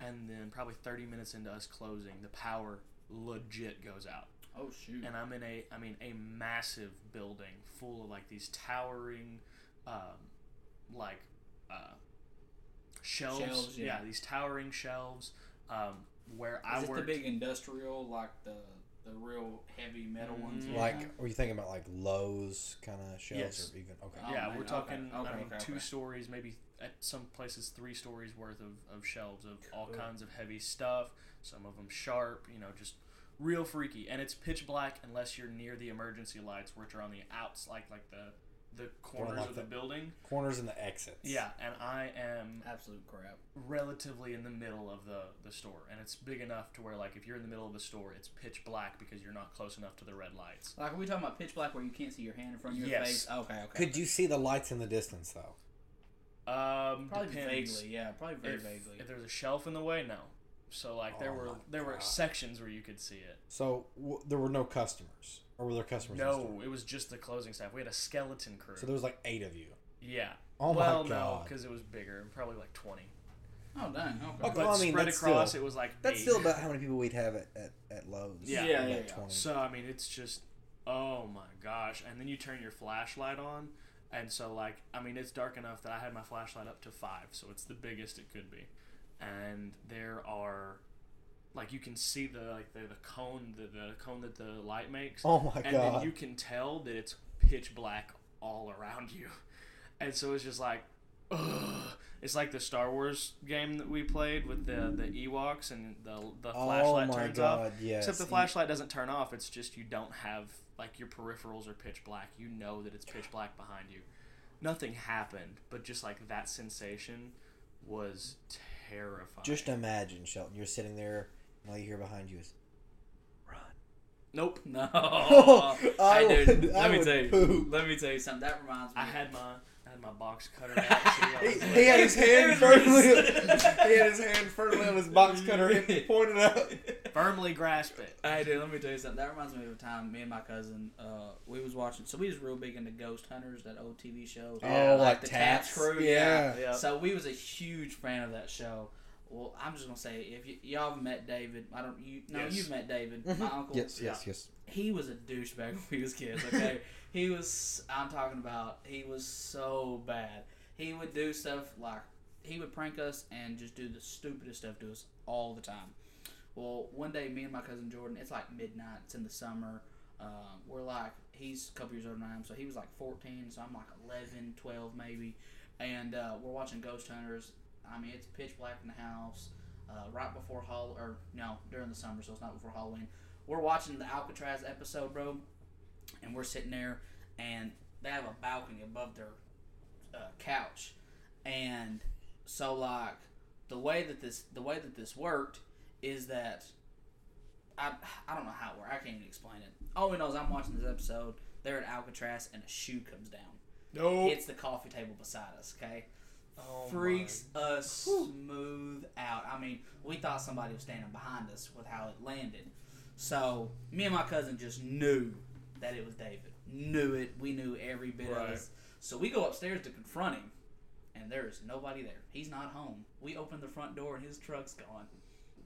and then probably thirty minutes into us closing, the power legit goes out Oh shoot. and I'm in a I mean a massive building full of like these towering um, like uh, shelves. Shelves, yeah. these towering shelves um, where I Is it the big industrial, like the the real heavy metal ones? Mhm. you Like, know? were you thinking about like Lowe's kind of shelves Yes. or even okay? Oh, yeah, man, we're talking. okay, I mean, okay, two stories, maybe at some places three stories worth of, of shelves of all Cool. kinds of heavy stuff. Some of them sharp, you know, just real freaky. And it's pitch black unless you're near the emergency lights, which are on the outs, like like the the corners like of the the- building. Corners and the exits. Yeah, and I am Absolute crap. relatively in the middle of the, the store, and it's big enough to where like if you're in the middle of the store, it's pitch black because you're not close enough to the red lights. Like, are we talking about pitch black where you can't see your hand in front of your Yes. face? Okay, okay. Could you see the lights in the distance though? Um, Probably depends. vaguely, yeah, probably very if, vaguely. if there's a shelf in the way, no. So like there Oh were my there were sections where you could see it. So w- there were no customers, or were there customers? in the store? No, it was just the closing staff. We had a skeleton crew. So there was like eight of you. yeah. Oh well, my no, because it was bigger, probably like twenty. oh dang, okay. Okay. But Well, I mean, spread that's across, still- it was like That's eight. still about how many people we'd have at, at, at Lowe's. Yeah. Yeah, About yeah, yeah. 20. So I mean, it's just oh my gosh! And then you turn your flashlight on, and so like I mean, it's dark enough that I had my flashlight up to five, so it's the biggest it could be. And there are, like, you can see the like the, the cone the, the cone that the light makes, Oh my and god. then you can tell that it's pitch black all around you, and so it's just like. Ugh. It's like the Star Wars game that we played with the the Ewoks and the the oh flashlight my turns off. god. Yes. Except the flashlight doesn't turn off. It's just you don't have like your peripherals are pitch black. You know that it's pitch black behind you. Nothing happened, but just like that sensation was terrifying. Just imagine, Shelton. You're sitting there, and all you hear behind you is run. nope. No. I Hey, dude, would- I let me would tell you. poop. Let me tell you something. That reminds me. I had my I had my box cutter out. so I He, was he had his hand firmly. he had his hand firmly on his box cutter, hip pointed out. firmly grasp it. Hey, dude, let me tell you something. That reminds me of a time me and my cousin, uh, we was watching. So we was real big into Ghost Hunters, that old TV show. Oh, like the Taps? Crew. Yeah. Yeah. So we was a huge fan of that show. Well, I'm just gonna say, if y- y'all have met David, I don't. You no, Yes. you've met David, my uncle. Yes, yes, yes. he was a douchebag when we was kids. Okay, he was. I'm talking about. He was so bad. He would do stuff like he would prank us and just do the stupidest stuff to us all the time. Well, one day, me and my cousin Jordan, it's like midnight. It's in the summer. Um, we're like, he's a couple years older than I am, so he was like 14, so I'm like 11, 12 maybe. And uh, we're watching Ghost Hunters. I mean, it's pitch black in the house. Uh, right before Hall, or no, during the summer, so it's not before Halloween. We're watching the Alcatraz episode, bro, and we're sitting there, and they have a balcony above their uh, couch, and so like the way that this the way that this worked is that I I don't know how it worked. I can't even explain it. All we know is I'm watching this episode. They're at Alcatraz, and a shoe comes down. No. Hits the coffee table beside us. Okay oh freaks my- us smooth out. I mean, we thought somebody was standing behind us with how it landed. So me and my cousin just knew that it was David. Knew it. We knew every bit of Right. it. So we go upstairs to confront him, and there is nobody there. He's not home. We open the front door, and his truck's gone.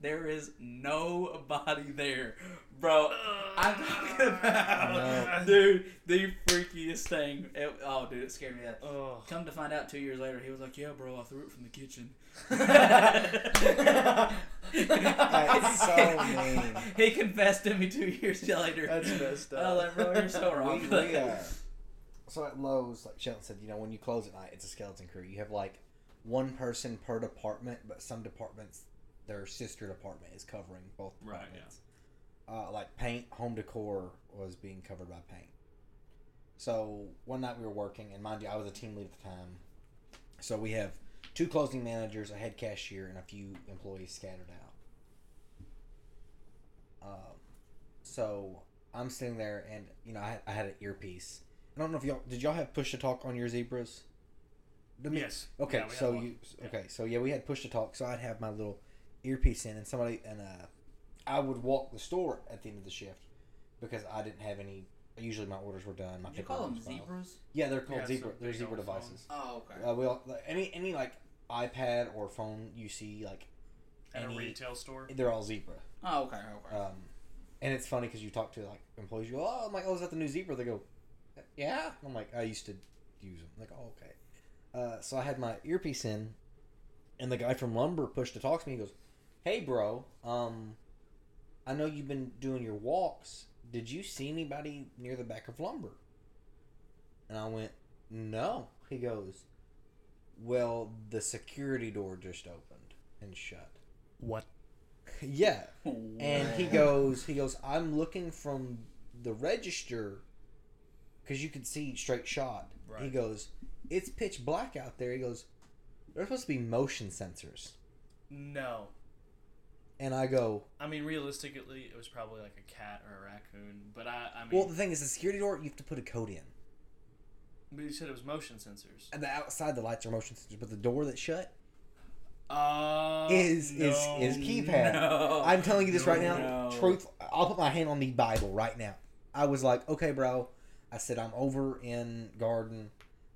There is nobody there, bro. I'm talking about, No. dude, the freakiest thing. It- oh, dude, it scared me. That. Oh. Come to find out, two years later, he was like, "Yeah, bro, I threw it from the kitchen." That's so mean. He confessed to me two years later. That's messed I was like, bro, you're so wrong. we, we, uh, so at Lowe's, like Shelton said, you know, when you close at night, it's a skeleton crew. You have like one person per department, but some departments, their sister department is covering both Right, departments. Uh, like paint, home decor was being covered by paint. So one night we were working, and mind you, I was a team lead at the time. So we have two closing managers, a head cashier, and a few employees scattered out. Um, so I'm sitting there, and you know, I had, I had an earpiece. I don't know if y'all did y'all have push to talk on your zebras. Me- Yes. Okay, Yeah, so you Yeah. okay, so yeah, we had push to talk. So I'd have my little earpiece in, and somebody and uh, I would walk the store at the end of the shift because I didn't have any. Usually my orders were done. My Did you paperwork call them was filed. zebras? Yeah, they're called Yeah, zebra. so they're zebra old devices. Oh, okay. Uh, we all like, any any like iPad or phone you see like At any- a retail store. they're all zebra. oh, okay, okay. Um, and it's funny because you talk to like employees, you go, "Oh, I'm like, oh, is that the new zebra?" They go, "Yeah." I'm like, I used to use them. like, oh, okay. Uh, so I had my earpiece in, and the guy from Lumber pushed to talk to me. He goes, "Hey, bro, um, I know you've been doing your walks. Did you see anybody near the back of Lumber?" And I went, "No." He goes, "Well, the security door just opened and shut." What? yeah. And he goes, he goes, I'm looking from the register because you could see straight shot. He goes, it's pitch black out there. He goes, there's supposed to be motion sensors. No. And I go, I mean, realistically, it was probably like a cat or a raccoon. But I, I mean, well, the thing is, the security door, you have to put a code in. but you said it was motion sensors. And the outside, the lights are motion sensors, but the door that shut, Uh, Is- is- no. is keypad. No. I'm telling you this right now. No. Truth, I'll put my hand on the Bible right now. I was like, okay, bro. I said, I'm over in Garden.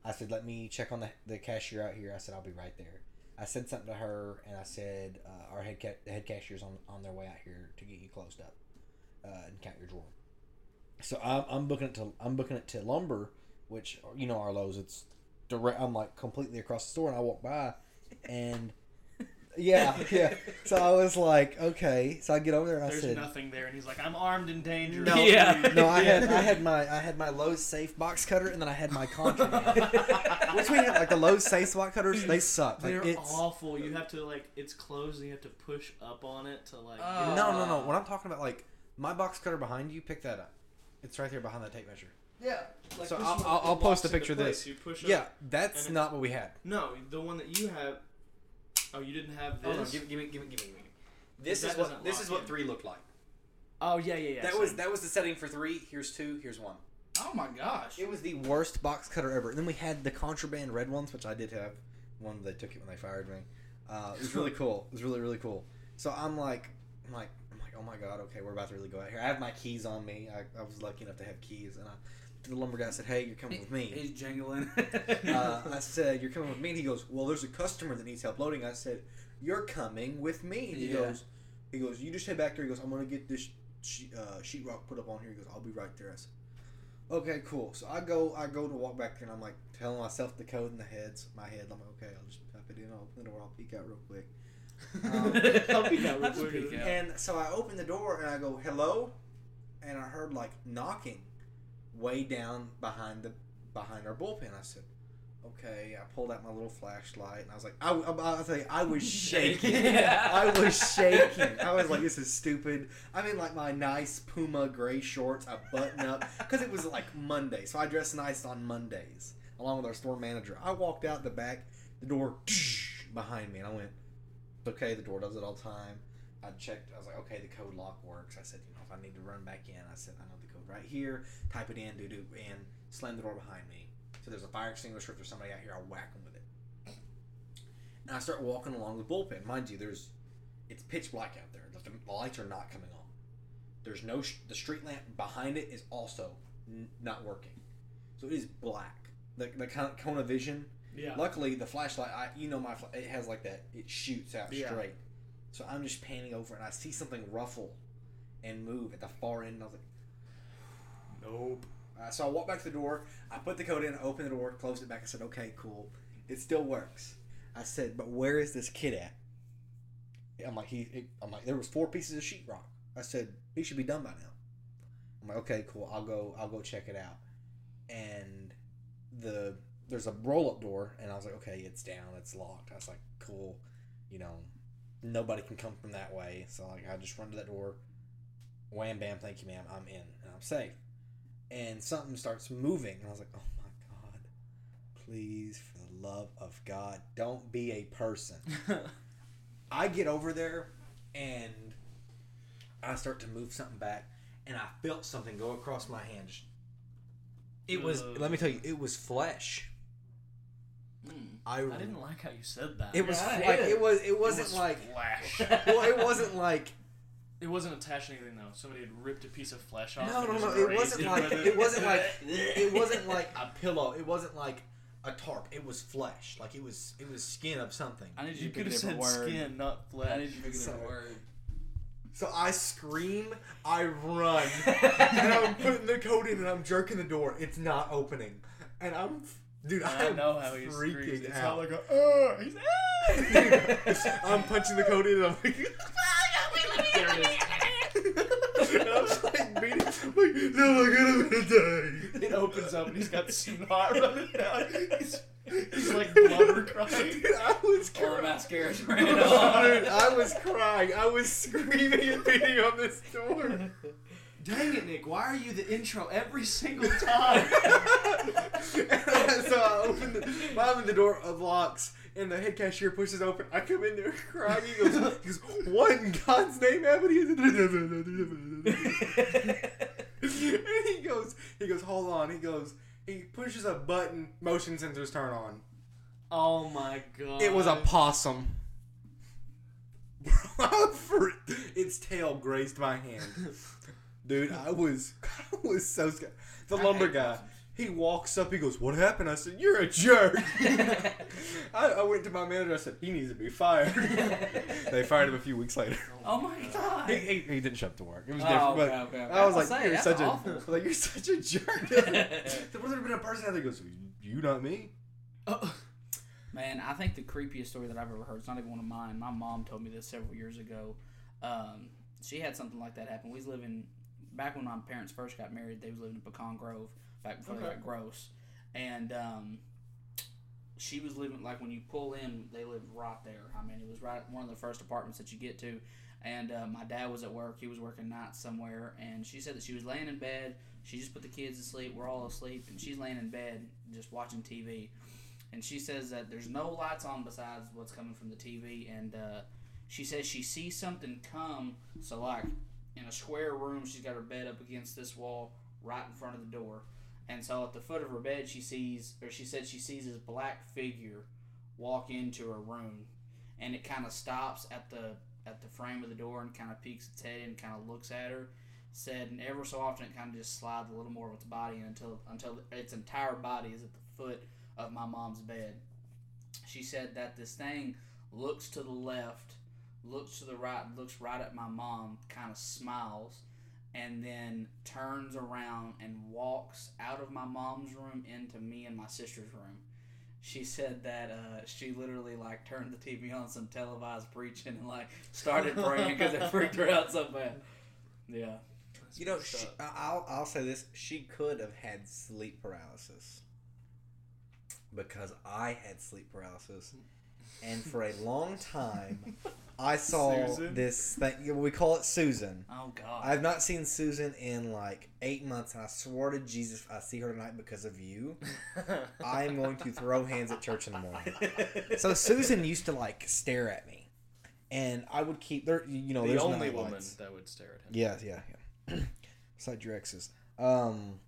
I said, let me check on the, the cashier out here. I said, I'll be right there. I said something to her, and I said, uh, our head ca- head cashier's on, on their way out here to get you closed up uh, and count your drawer. So I'm, I'm booking it to I'm booking it to Lumber, which you know our Lowe's. It's direct. I'm like completely across the store, and I walk by, and yeah, yeah. So I was like, okay. So I get over there, and I There's said, nothing there, and he's like, "I'm armed and dangerous." no, Yeah. no, I had I had my I had my Lowe's safe box cutter, and then I had my contraband. Which we had like the Lowe's safe box cutters, they suck. Like They're it's awful. You have to like, it's closed, and you have to push up on it to like. Oh. no, no, no. When I'm talking about like my box cutter behind you, pick that up. It's right there behind that tape measure. Yeah. like so I'll- I'll- I'll post a picture of this. You push up. Yeah, that's not what we had. No, the one that you have. Oh, you didn't have this. Oh, no, give, give me, give me, give me, give me. This That is what doesn't this lock is what in. three looked like. Oh yeah, yeah, yeah. that same. was that was the setting for three. Here's two. Here's one. Oh my gosh. It was the worst box cutter ever. And then we had the contraband red ones, which I did have. One they took it when they fired me. Uh, it was really cool. It was really really cool. So I'm like, I'm like, I'm like, oh my god, okay, we're about to really go out here. I have my keys on me. I, I was lucky enough to have keys, and I, the lumber guy said, hey, you're coming with me. He's jingling. uh, I said, "You're coming with me." And he goes, "Well, there's a customer that needs help loading." I said, "You're coming with me." And he Yeah. goes, "He goes, you just head back there." He goes, "I'm gonna get this uh, sheetrock put up on here." He goes, "I'll be right there." I said, "Okay, cool." So I go, I go to walk back there, and I'm like telling myself the code in the heads, my head. I'm like, "Okay, I'll just type it in. I'll open the door. I'll peek out real quick." Um, I'll peek out real I'll just quick. peek out. And so I open the door and I go, "Hello," and I heard like knocking way down behind the behind our bullpen. I said, "Okay." I pulled out my little flashlight and I was like, I, I, I'll tell you, I was shaking. I was shaking. I was like, "This is stupid." I'm in like my nice Puma gray shorts, I button up, because it was like Monday, so I dress nice on Mondays, along with our store manager. I walked out the back, the door behind me, and I went, "Okay." The door does it all the time. I checked. I was like, okay, the code lock works. I said, you know, if I need to run back in, I said, I know the right here. Type it in, do do, and slam the door behind me. So there's a fire extinguisher. If there's somebody out here, I'll whack them with it. And I start walking along the bullpen. Mind you, there's it's pitch black out there. The, the lights are not coming on. There's no sh- the street lamp behind it is also n- not working. So it is black. The the kind of vision. Yeah. Luckily, the flashlight, I you know my fla- it has like that. It shoots out Yeah. straight. So I'm just panning over and I see something ruffle and move at the far end. And I was like, Nope. uh, so I walked back to the door. I put the code in, opened the door, closed it back. I said, okay, cool. It still works. I said, but where is this kid at? I'm like, he. It, I'm like, there was four pieces of sheetrock. I said, he should be done by now. I'm like, okay, cool. I'll go. I'll go check it out. And the there's a roll up door, and I was like, okay, it's down, it's locked. I was like, cool. You know, nobody can come from that way. So like, I just run to that door. Wham bam, thank you, ma'am. I'm in and I'm safe. And something starts moving, and I was like, oh my god, please, for the love of God, don't be a person. I get over there and I start to move something back, and I felt something go across my hand. It was. Ugh. Let me tell you, it was flesh. Mm. I, I didn't like how you said that. It was Yeah, like it. it was. It It wasn't was like. flash. Well, it wasn't like. It wasn't attached to anything though. Somebody had ripped a piece of flesh off. No, no, no. It wasn't like. It wasn't like. It wasn't like a pillow. It wasn't like a tarp. It was flesh. Like it was. It was skin of something. I need you, You to pick could have said word. skin, not flesh. I need you to pick a different So- word. So I scream, I run, and I'm putting the code in, and I'm jerking the door. It's not opening, and I'm, dude, I I'm know how he screams. freaking It's out. not like a. Uh, he's, ah! I'm punching the code in, and I'm like, like beating, I'm like, no, I'm gonna die. It opens up and he's got snot running down. He's, he's like blubber crying. Dude, I was Or crying. mascara's ran Dude, off. I was crying. I was screaming and beating on this door. Dang it, Nick! Why are you the intro every single time? so I open the, I open the door unlocks, and the head cashier pushes open. I come in there crying. He goes, he goes "What in God's name happened?" He and he goes, he goes, "Hold on." He goes, he pushes a button. Motion sensors turn on. oh my god! It was a possum. Its tail grazed my hand. Dude, I was I was so scared. The lumber guy, possums. He walks up, he goes, What happened? I said, You're a jerk. I, I went to my manager, I said, He needs to be fired. they fired him a few weeks later. Oh my god. He, he, he didn't show up to work. It was Oh, different. okay, but okay, okay. I was like, saying, You're such awful. a like you're such a jerk. there have been a person out there goes, You not me? Oh. Man, I think the creepiest story that I've ever heard, it's not even one of mine. My mom told me this several years ago. Um, she had something like that happen. We was living, back when my parents first got married, they was living in Pecan Grove, back before they got gross. And um, she was living, like when you pull in, they lived right there. I mean, it was right one of the first apartments that you get to. And uh, my dad was at work. He was working nights somewhere. And she said that she was laying in bed. She just put the kids to sleep. We're all asleep. And she's laying in bed just watching TV and she says that there's no lights on besides what's coming from the TV, and uh, she says she sees something come. So like in a square room, she's got her bed up against this wall right in front of the door, and so at the foot of her bed, she sees, or she said she sees this black figure walk into her room, and it kind of stops at the at the frame of the door and kind of peeks its head and kind of looks at her. Said, and ever so often it kind of just slides a little more of its body in until until its entire body is at the foot of my mom's bed. She said that this thing looks to the left, looks to the right, looks right at my mom, kind of smiles, and then turns around and walks out of my mom's room into me and my sister's room. She said that uh, she literally like turned the TV on some televised preaching and like started praying because it freaked her out so bad. Yeah. You know, she, I'll I'll say this: she could have had sleep paralysis because I had sleep paralysis, and for a long time, I saw Susan? this thing. We call it Susan. Oh God. I've not seen Susan in like eight months, and I swore to Jesus, I see her tonight because of you. I am going to throw hands at church in the morning. So Susan used to like stare at me, and I would keep there. You know, the there's only woman lights. that would stare at him. Yeah, yeah, yeah. Besides your exes. Um,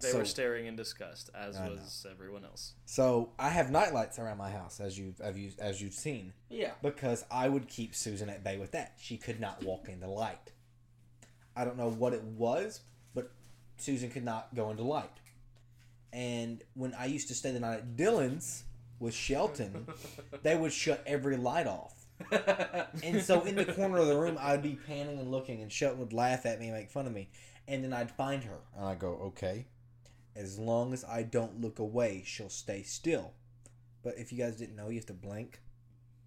They So- were staring in disgust, as I know. was everyone else. so I have nightlights around my house, as you've as you as you've seen, yeah. because I would keep Susan at bay with that. She could not walk in the light. I don't know what it was, but Susan could not go into light. And when I used to stay the night at Dylan's with Shelton, they would shut every light off. And so in the corner of the room, I'd be panning and looking, and Shelton would laugh at me and make fun of me. And then I'd find her, and I'd go, okay. As long as I don't look away, she'll stay still. But if you guys didn't know, you have to blink.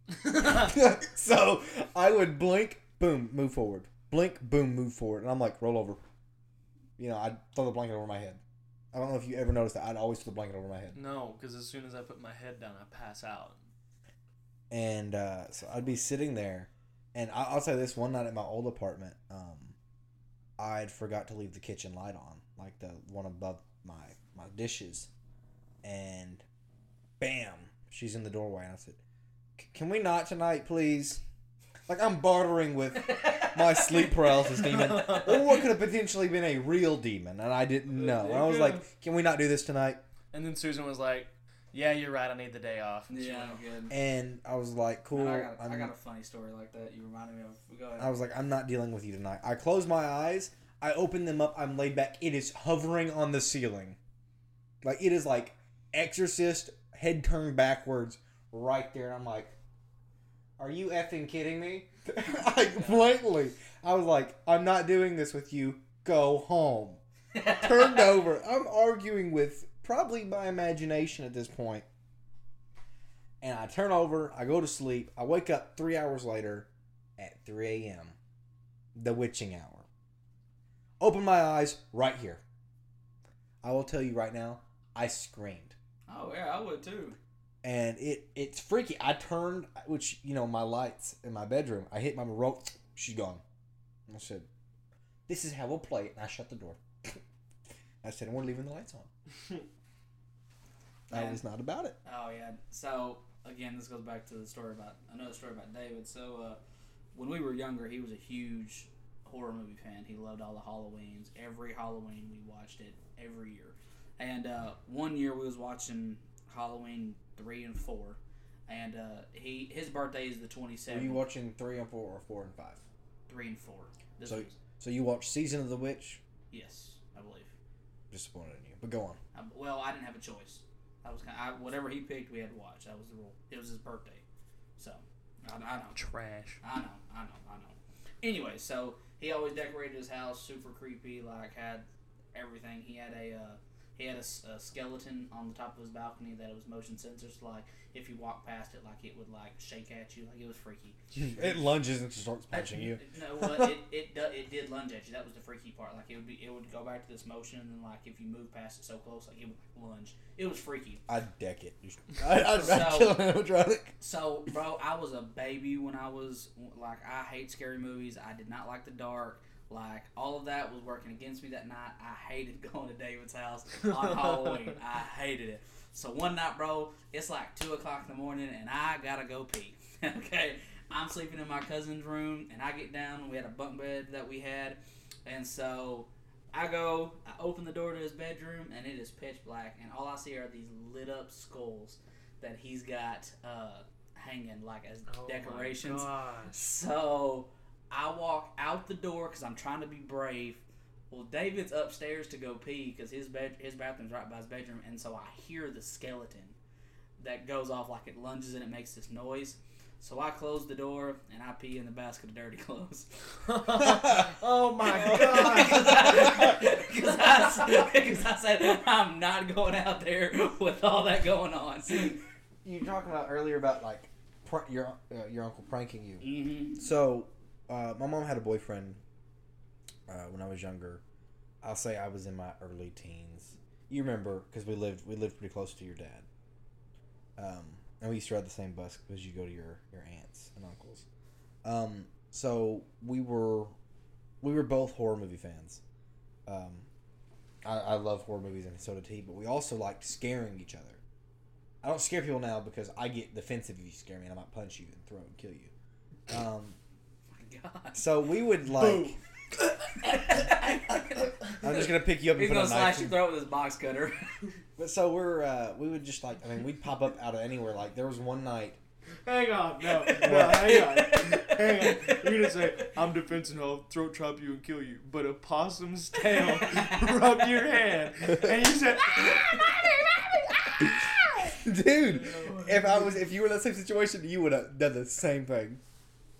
so I would blink, boom, move forward. Blink, boom, move forward. And I'm like, roll over. You know, I'd throw the blanket over my head. I don't know if you ever noticed that. I'd always throw the blanket over my head. no, because as soon as I put my head down, I pass out. and uh, so I'd be sitting there, and I- I'll say this: one night at my old apartment, um, I'd forgot to leave the kitchen light on, like the one above my my dishes, and bam, she's in the doorway, and I said, "Can we not tonight, please?" Like I'm bartering with my sleep paralysis demon, or what could have potentially been a real demon, and I didn't know. And I was like, "Can we not do this tonight?" And then Susan was like, "Yeah, you're right. I need the day off." And yeah, good. And I was like, "Cool." I, got, I got a funny story like that. You reminded me of. Go ahead. I was like, I'm not dealing with you tonight. I closed my eyes. I open them up. I'm laid back. It is hovering on the ceiling. Like, it is like Exorcist, head turned backwards, right there. And I'm like, are you effing kidding me? like, blatantly. I was like, I'm not doing this with you. Go home. Turned over. I'm arguing with probably my imagination at this point. And I turn over. I go to sleep. I wake up three hours later at 3 a.m. The witching hour. Open my eyes right here. I will tell you right now, I screamed. oh yeah, I would too. And it it's freaky. I turned, which, you know, my lights in my bedroom, I hit my remote, she's gone. I said, This is how we'll play it. And I shut the door. I said, We're leaving the lights on. I was not about it. Oh yeah. So again, this goes back to the story about another story about David. So uh, when we were younger, he was a huge horror movie fan. He loved all the Halloweens. Every Halloween, we watched it every year. And uh, one year, we was watching Halloween three and four. And uh, he his birthday is the twenty seventh. Were you watching three and four or four and five? three and four. This So- was, So you watched Season of the Witch? yes, I believe. Disappointed in you. But go on. I, well, I didn't have a choice. I was kind of, I, whatever he picked, we had to watch. That was the rule. It was his birthday, so I, I know. Trash. I know, I know, I know. Anyway, so he always decorated his house super creepy, like had everything. He had a uh, he had a skeleton on the top of his balcony that it was motion sensors. Like if you walk past it, like it would like shake at you, like it was freaky. It lunges and starts uh, punching you. No, what it it do, it did lunge at you. That was the freaky part. Like it would be it would go back to this motion, and then like if you move past it so close, like it would lunge. It was freaky. I'd deck it. I'd, I'd, So- I'd kill an animatronic. So, bro, I was a baby when I was like, I hate scary movies. I did not like the dark. Like all of that was working against me that night. I hated going to David's house on Halloween. I hated it. So one night, bro, it's like two o'clock in the morning, and I gotta go pee. okay, I'm sleeping in my cousin's room, and I get down. We had a bunk bed that we had, and so I go. I open the door to his bedroom, and it is pitch black, and all I see are these lit up skulls that he's got uh, hanging like as Oh decorations. So I walk out the door because I'm trying to be brave. Well, David's upstairs to go pee because his bed his bathroom's right by his bedroom, and so I hear the skeleton that goes off like it lunges and it makes this noise. So I close the door and I pee in the basket of dirty clothes. oh my god. Because I, 'cause I said I'm not going out there with all that going on. You were talking about earlier about like pr- your uh, your uncle pranking you. hmm So, uh, my mom had a boyfriend uh, when I was younger. I'll say I was in my early teens. You remember because we lived we lived pretty close to your dad, um, and we used to ride the same bus because you go to your your aunts and uncles. Um, so we were we were both horror movie fans. Um, I, I love horror movies and so did he, but we also liked scaring each other. I don't scare people now because I get defensive if you scare me and I might punch you and throw and kill you. Um, God. so we would like. I'm just gonna pick you up and He's put gonna a slash knife. your throat with his box cutter. But so we're uh, we would just like I mean we'd pop up out of anywhere. Like there was one night. Hang on, no, no, hang on, hang on. You're gonna say I'm defensive, I'll throat chop you and kill you, but a possum's tail rubbed your hand, and you said, Dude, if I was, if you were in that same situation, you would have done the same thing.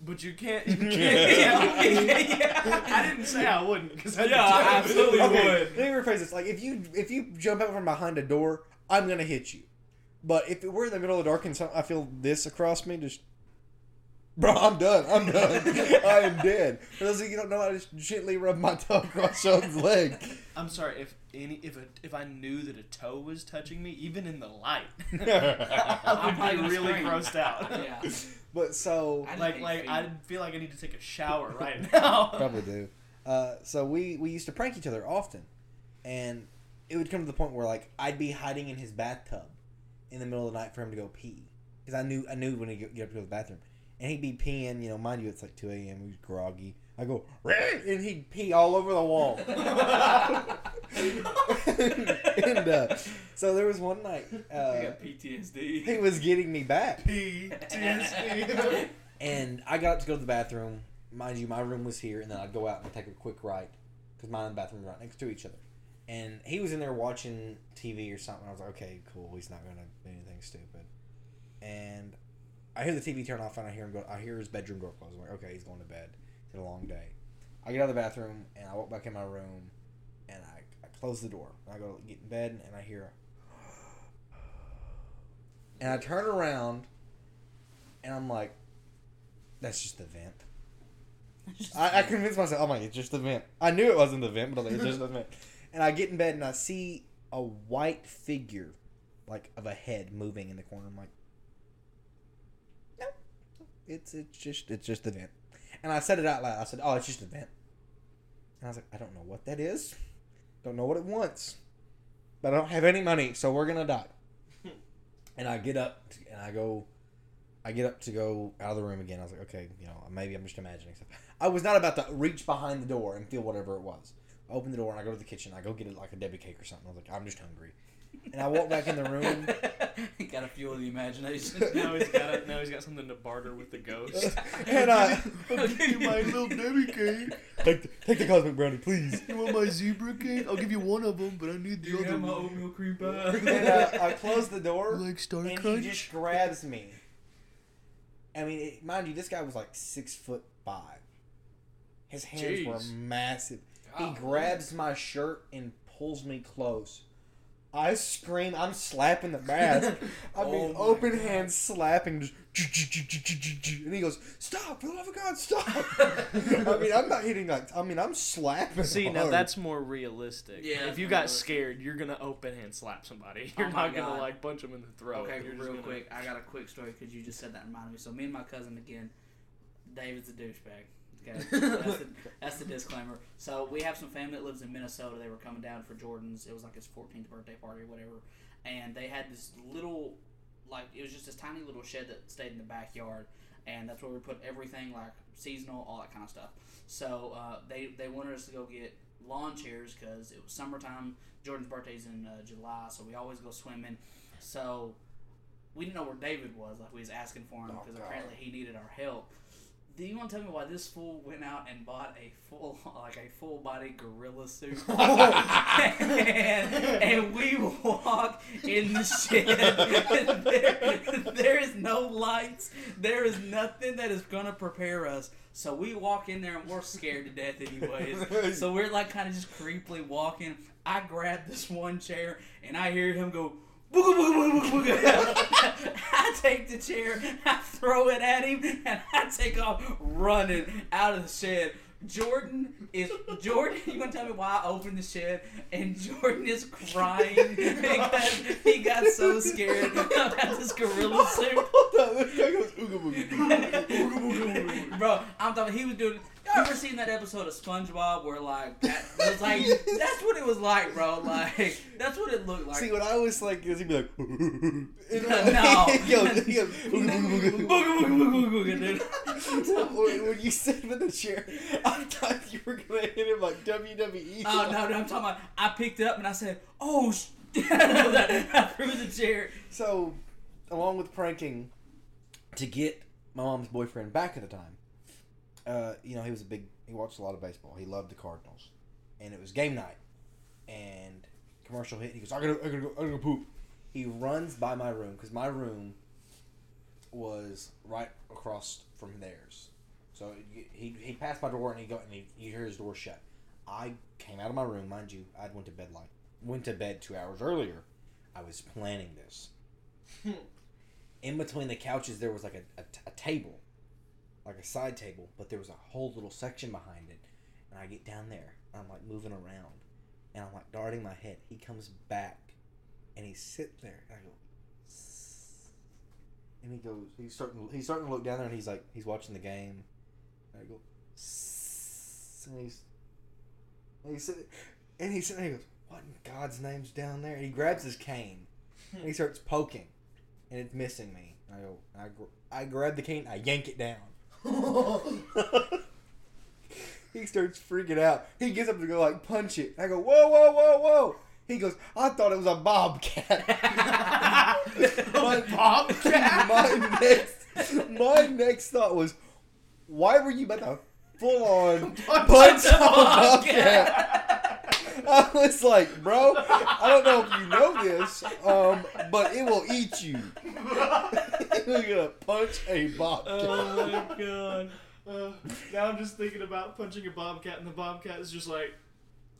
But you can't. You can't yeah, yeah. I didn't say I wouldn't because I Yeah, I absolutely Okay, would. Let me rephrase this. Like, if you if you jump out from behind a door, I'm gonna hit you. But if we're in the middle of the dark and so, I feel this across me, just bro, I'm done. I'm done. I am dead. For those of you who don't know, I just gently rub my toe across someone's leg. I'm sorry if any if a, if I knew that a toe was touching me, even in the light, I'm I would be really scream. grossed out. Yeah. But so I like like feet. I feel like I need to take a shower right now. Probably do. Uh, so we we used to prank each other often, and it would come to the point where like I'd be hiding in his bathtub in the middle of the night for him to go pee because I knew I knew when he get up to go to the bathroom, and he'd be peeing. You know, mind you, it's like two a.m. He's groggy. I go and he'd pee all over the wall. and uh, so there was one night uh, got PTSD. he was getting me back. PTSD. And I got up to go to the bathroom. Mind you, my room was here, and then I'd go out and take a quick right because mine and the bathroom were right next to each other. And he was in there watching TV or something. I was like, okay, cool. He's not gonna do anything stupid. And I hear the TV turn off, and I hear him go. I hear his bedroom door close. I'm like, okay, he's going to bed. It's been a long day. I get out of the bathroom and I walk back in my room, and I, I close the door. I go get in bed, and I hear. And I turn around, and I'm like, that's just the vent. I, I convinced myself, I'm like, it's just the vent. I knew it wasn't the vent, but like, it's just the vent. And I get in bed and I see a white figure, like of a head moving in the corner. I'm like, no, it's it's just it's just the vent. And I said it out loud. I said, oh, it's just a vent. And I was like, I don't know what that is. Don't know what it wants. But I don't have any money, so we're gonna die. and I get up and I go I get up to go out of the room again. I was like, okay, you know, maybe I'm just imagining stuff. I was not about to reach behind the door and feel whatever it was. I open the door and I go to the kitchen. I go get it like a Debbie cake or something. I was like, I'm just hungry. And I walk back in the room. Got to fuel the imagination. now he's got a, now he's got something to barter with the ghost. and I I'll give you my little Debbie cake. take the, take the cosmic brownie, please. You want my zebra cake? I'll give you one of them, but I need the other one. oatmeal cream And uh, I close the door. Like Star and Crunch? he just grabs me. I mean, it, mind you, this guy was like six foot five. His hands were Jeez. massive. He God. grabs my shirt and pulls me close. I scream. I'm slapping the mask. I mean, Oh my open God. hands slapping. Just, and he goes, "Stop! For the love of God, stop!" I mean, I'm not hitting like. I mean, I'm slapping. See, now that's more realistic. Yeah, if you got more scared, you're gonna open hand slap somebody. Oh you're Oh not gonna God. like punch them in the throat. Okay, you're real gonna- quick, I got a quick story because you just said that reminded me. So me and my cousin again, David's a douchebag. Okay, that's the, that's the disclaimer. So we have some family that lives in Minnesota. They were coming down for Jordan's. It was like his 14th birthday party or whatever, and they had this little, like it was just this tiny little shed that stayed in the backyard, and that's where we put everything like seasonal, all that kind of stuff. So uh, they they wanted us to go get lawn chairs because it was summertime. Jordan's birthday's in uh, July, so we always go swimming. So we didn't know where David was. Like we was asking for him Oh, because God. apparently he needed our help. Do you want to tell me why this fool went out and bought a full, like a full body gorilla suit? and, and we walk in the shed. there, there is no lights. There is nothing that is gonna prepare us. So we walk in there and we're scared to death anyways. So we're like kind of just creepily walking. I grab this one chair and I hear him go. Booga, booga, booga, booga, booga. I take the chair, I throw it at him, and I take off running out of the shed. Jordan is Jordan. You gonna tell me why I opened the shed and Jordan is crying because he got so scared about this gorilla suit. Hold on, this guy goes ooga booga booga. Ooga booga booga. Bro, I'm talking. He was doing. Y'all ever seen that episode of SpongeBob where like that was like that's what it was like, bro. Like that's what it looked like. See, what I was like is he'd be like, No. when, you said with the chair, I thought you were gonna hit him like WWE. Oh no, no, I'm talking about. I picked it up and I said, "Oh." Sh-. I threw the chair. So, along with pranking, to get my mom's boyfriend back at the time, uh, you know, he was a big. He watched a lot of baseball. He loved the Cardinals, and it was game night, and commercial hit. He goes, "I gotta, I gotta go, I gotta go poop." He runs by my room because my room was right across from theirs. So he, he passed my door and he go and he, you hear his door shut. I came out of my room, mind you. I'd went to bed like went to bed two hours earlier. I was planning this. In between the couches, there was like a, a, a table, like a side table, but there was a whole little section behind it. And I get down there, I'm like moving around, and I'm like darting my head. He comes back, and he sits there, and I go, "Sss." and he goes, he's starting, he's starting to look down there, and he's like, he's watching the game. And I go, "Sss," and he's, and he's sitting, and he's sitting he goes, what in God's name's down there? And he grabs his cane, and he starts poking, and it's missing me. And I go, I, gr- I grab the cane, I yank it down. he starts freaking out. He gets up to go like punch it. I go, whoa, whoa, whoa, whoa. He goes, I thought it was a bobcat. my, Bobcat? my next, my next thought was, why were you about to full on punch a bobcat? I was like, bro, I don't know if you know this, um, but it will eat you. You're gonna punch a bobcat. Oh my god. Uh, now I'm just thinking about punching a bobcat, and the bobcat is just like,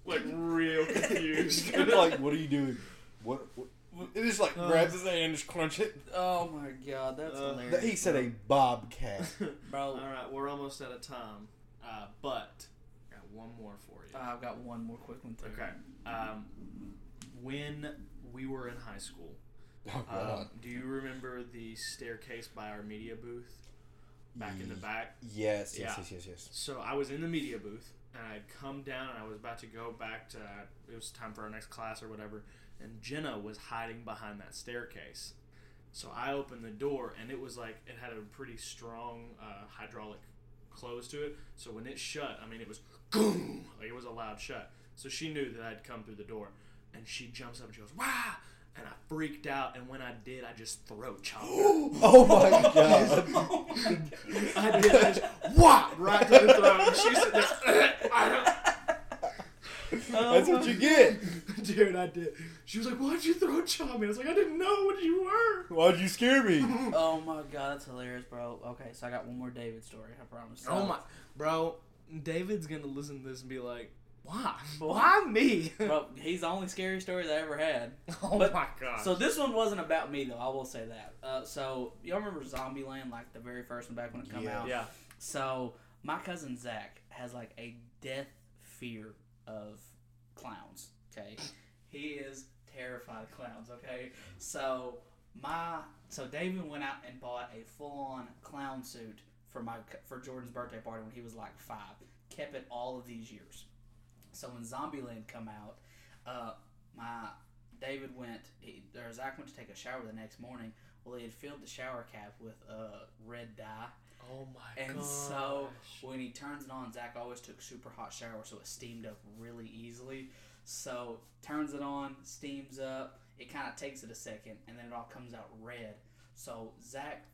like real confused. like, what are you doing? What? what? It just like Uh. grabs his hand and just crunch it. Oh my god, that's Uh, hilarious. He said a bobcat. bro. All right, we're almost out of time, uh, but I got one more for you. I've got one more quick one too. Okay. Um, when we were in high school, Oh god. um, do you remember the staircase by our media booth back in the back? Yes, yes, Yeah. yes, yes, yes. So I was in the media booth and I'd come down and I was about to go back to it was time for our next class or whatever, and Jenna was hiding behind that staircase. So I opened the door and it was like it had a pretty strong uh, hydraulic close to it. So when it shut, I mean it was boom, like it was a loud shut. So she knew that I'd come through the door, and she jumps up and she goes wow. And I freaked out, and when I did, I just throat chopped her. Oh my god. I did. I just whop right to the throat. And she's sitting there. Uh, I don't- That's what you get. Dude, I did. She was like, "Why'd you throat chop me?" I was like, "I didn't know what you were." Why'd you scare me? Oh my god, that's hilarious, bro. Okay, so I got one more David story. I promise. Oh my, bro. David's gonna listen to this and be like, "Why? Why me?" Bro, he's the only scary stories I ever had. oh But- my god. So this one wasn't about me though. I will say that. Uh, so y'all remember Zombieland, like the very first one back when it come Yeah. out. yeah. So my cousin Zach has like a death fear of clowns. Okay, he is terrified of clowns. Okay, so my so David went out and bought a full on clown suit for my for Jordan's birthday party when he was like five. Kept it all of these years. So when Zombieland come out, uh, my David went. He, or Zach went to take a shower the next morning. Well, he had filled the shower cap with uh, red dye. Oh my And god. so when he turns it on, Zach always took super hot shower, so it steamed up really easily. So turns it on, steams up. It kind of takes it a second, and then it all comes out red. So Zach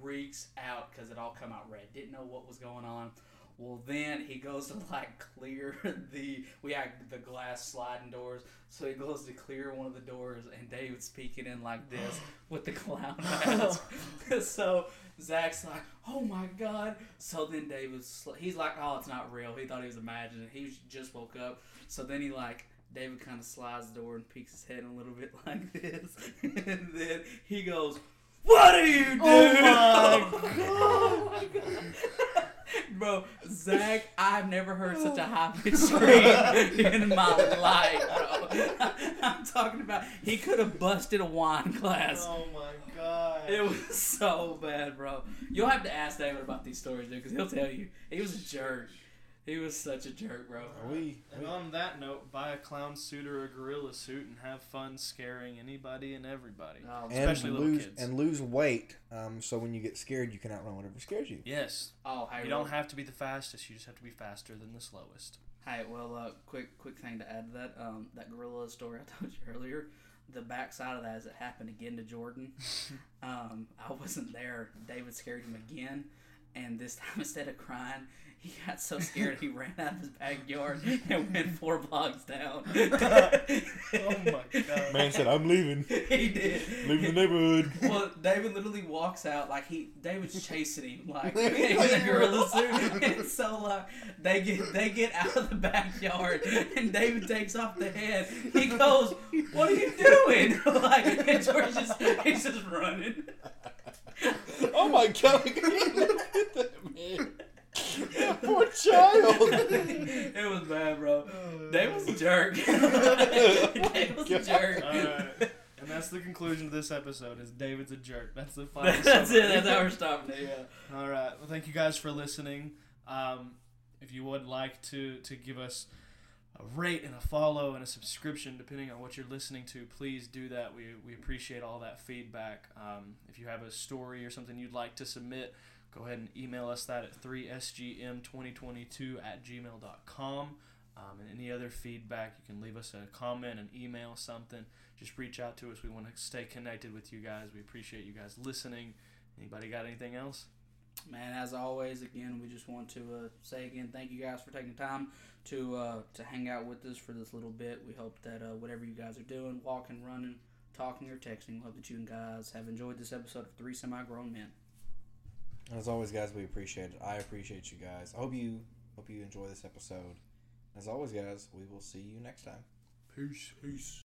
freaks out because it all come out red. Didn't know what was going on. Well, then he goes to like clear the we had the glass sliding doors, so he goes to clear one of the doors, and David's peeking in like this with the clown mask. so Zach's like, "Oh my god!" So then David's he's like, "Oh, it's not real." He thought he was imagining. He just woke up. So then he like David kind of slides the door and peeks his head a little bit like this, and then he goes, "What are you oh doing?" Oh my Oh my god. Bro, Zach, I've never heard such a high pitched scream in my life, bro. I'm talking about he could have busted a wine glass. Oh my god. It was so bad, bro. You'll have to ask David about these stories, dude, because he'll tell you. He was a jerk. He was such a jerk, bro. We, And on that note, buy a clown suit or a gorilla suit and have fun scaring anybody and everybody. And Especially little lose kids. and lose weight. Um, so when you get scared, you can outrun whatever scares you. Yes. oh hey, You well- don't have to be the fastest, you just have to be faster than the slowest. Hey, well, uh, quick, quick thing to add to that. Um, that gorilla story I told you earlier. The backside of that is it happened again to Jordan. um, I wasn't there. David scared him again, and this time instead of crying, he got so scared he ran out of his backyard and went four blocks down. Oh my god. Man said, "I'm leaving, he did. leaving the neighborhood." Well, David literally walks out like he David's chasing him like in a gorilla suit, and so like they get they get out of the backyard, and David takes off the head. He goes, "What are you doing?" like and George just he's just running. oh my god! Look at that man. That poor child. it was bad, bro. David was a jerk. David was a jerk. Alright. And that's the conclusion of this episode is David's a jerk. That's the final That's it. That's how we're stopping it. Yeah. All right. Well, thank you guys for listening. Um, if you would like to to give us a rate and a follow and a subscription, depending on what you're listening to, please do that. We we appreciate all that feedback. Um, if you have a story or something you'd like to submit, go ahead and email us that at 3sgm2022 at gmail.com. Um, and any other feedback, you can leave us a comment, an email, something. Just reach out to us. We want to stay connected with you guys. We appreciate you guys listening. Anybody got anything else? Man, as always, again, we just want to uh, say again, thank you guys for taking time to uh, to hang out with us for this little bit. We hope that uh, whatever you guys are doing, walking, running, talking, or texting, we hope that you guys have enjoyed this episode of Three Semi-Grown Men. As always, guys, we appreciate it. I appreciate you guys. I hope you hope you enjoy this episode. As always, guys, we will see you next time. Peace. Peace.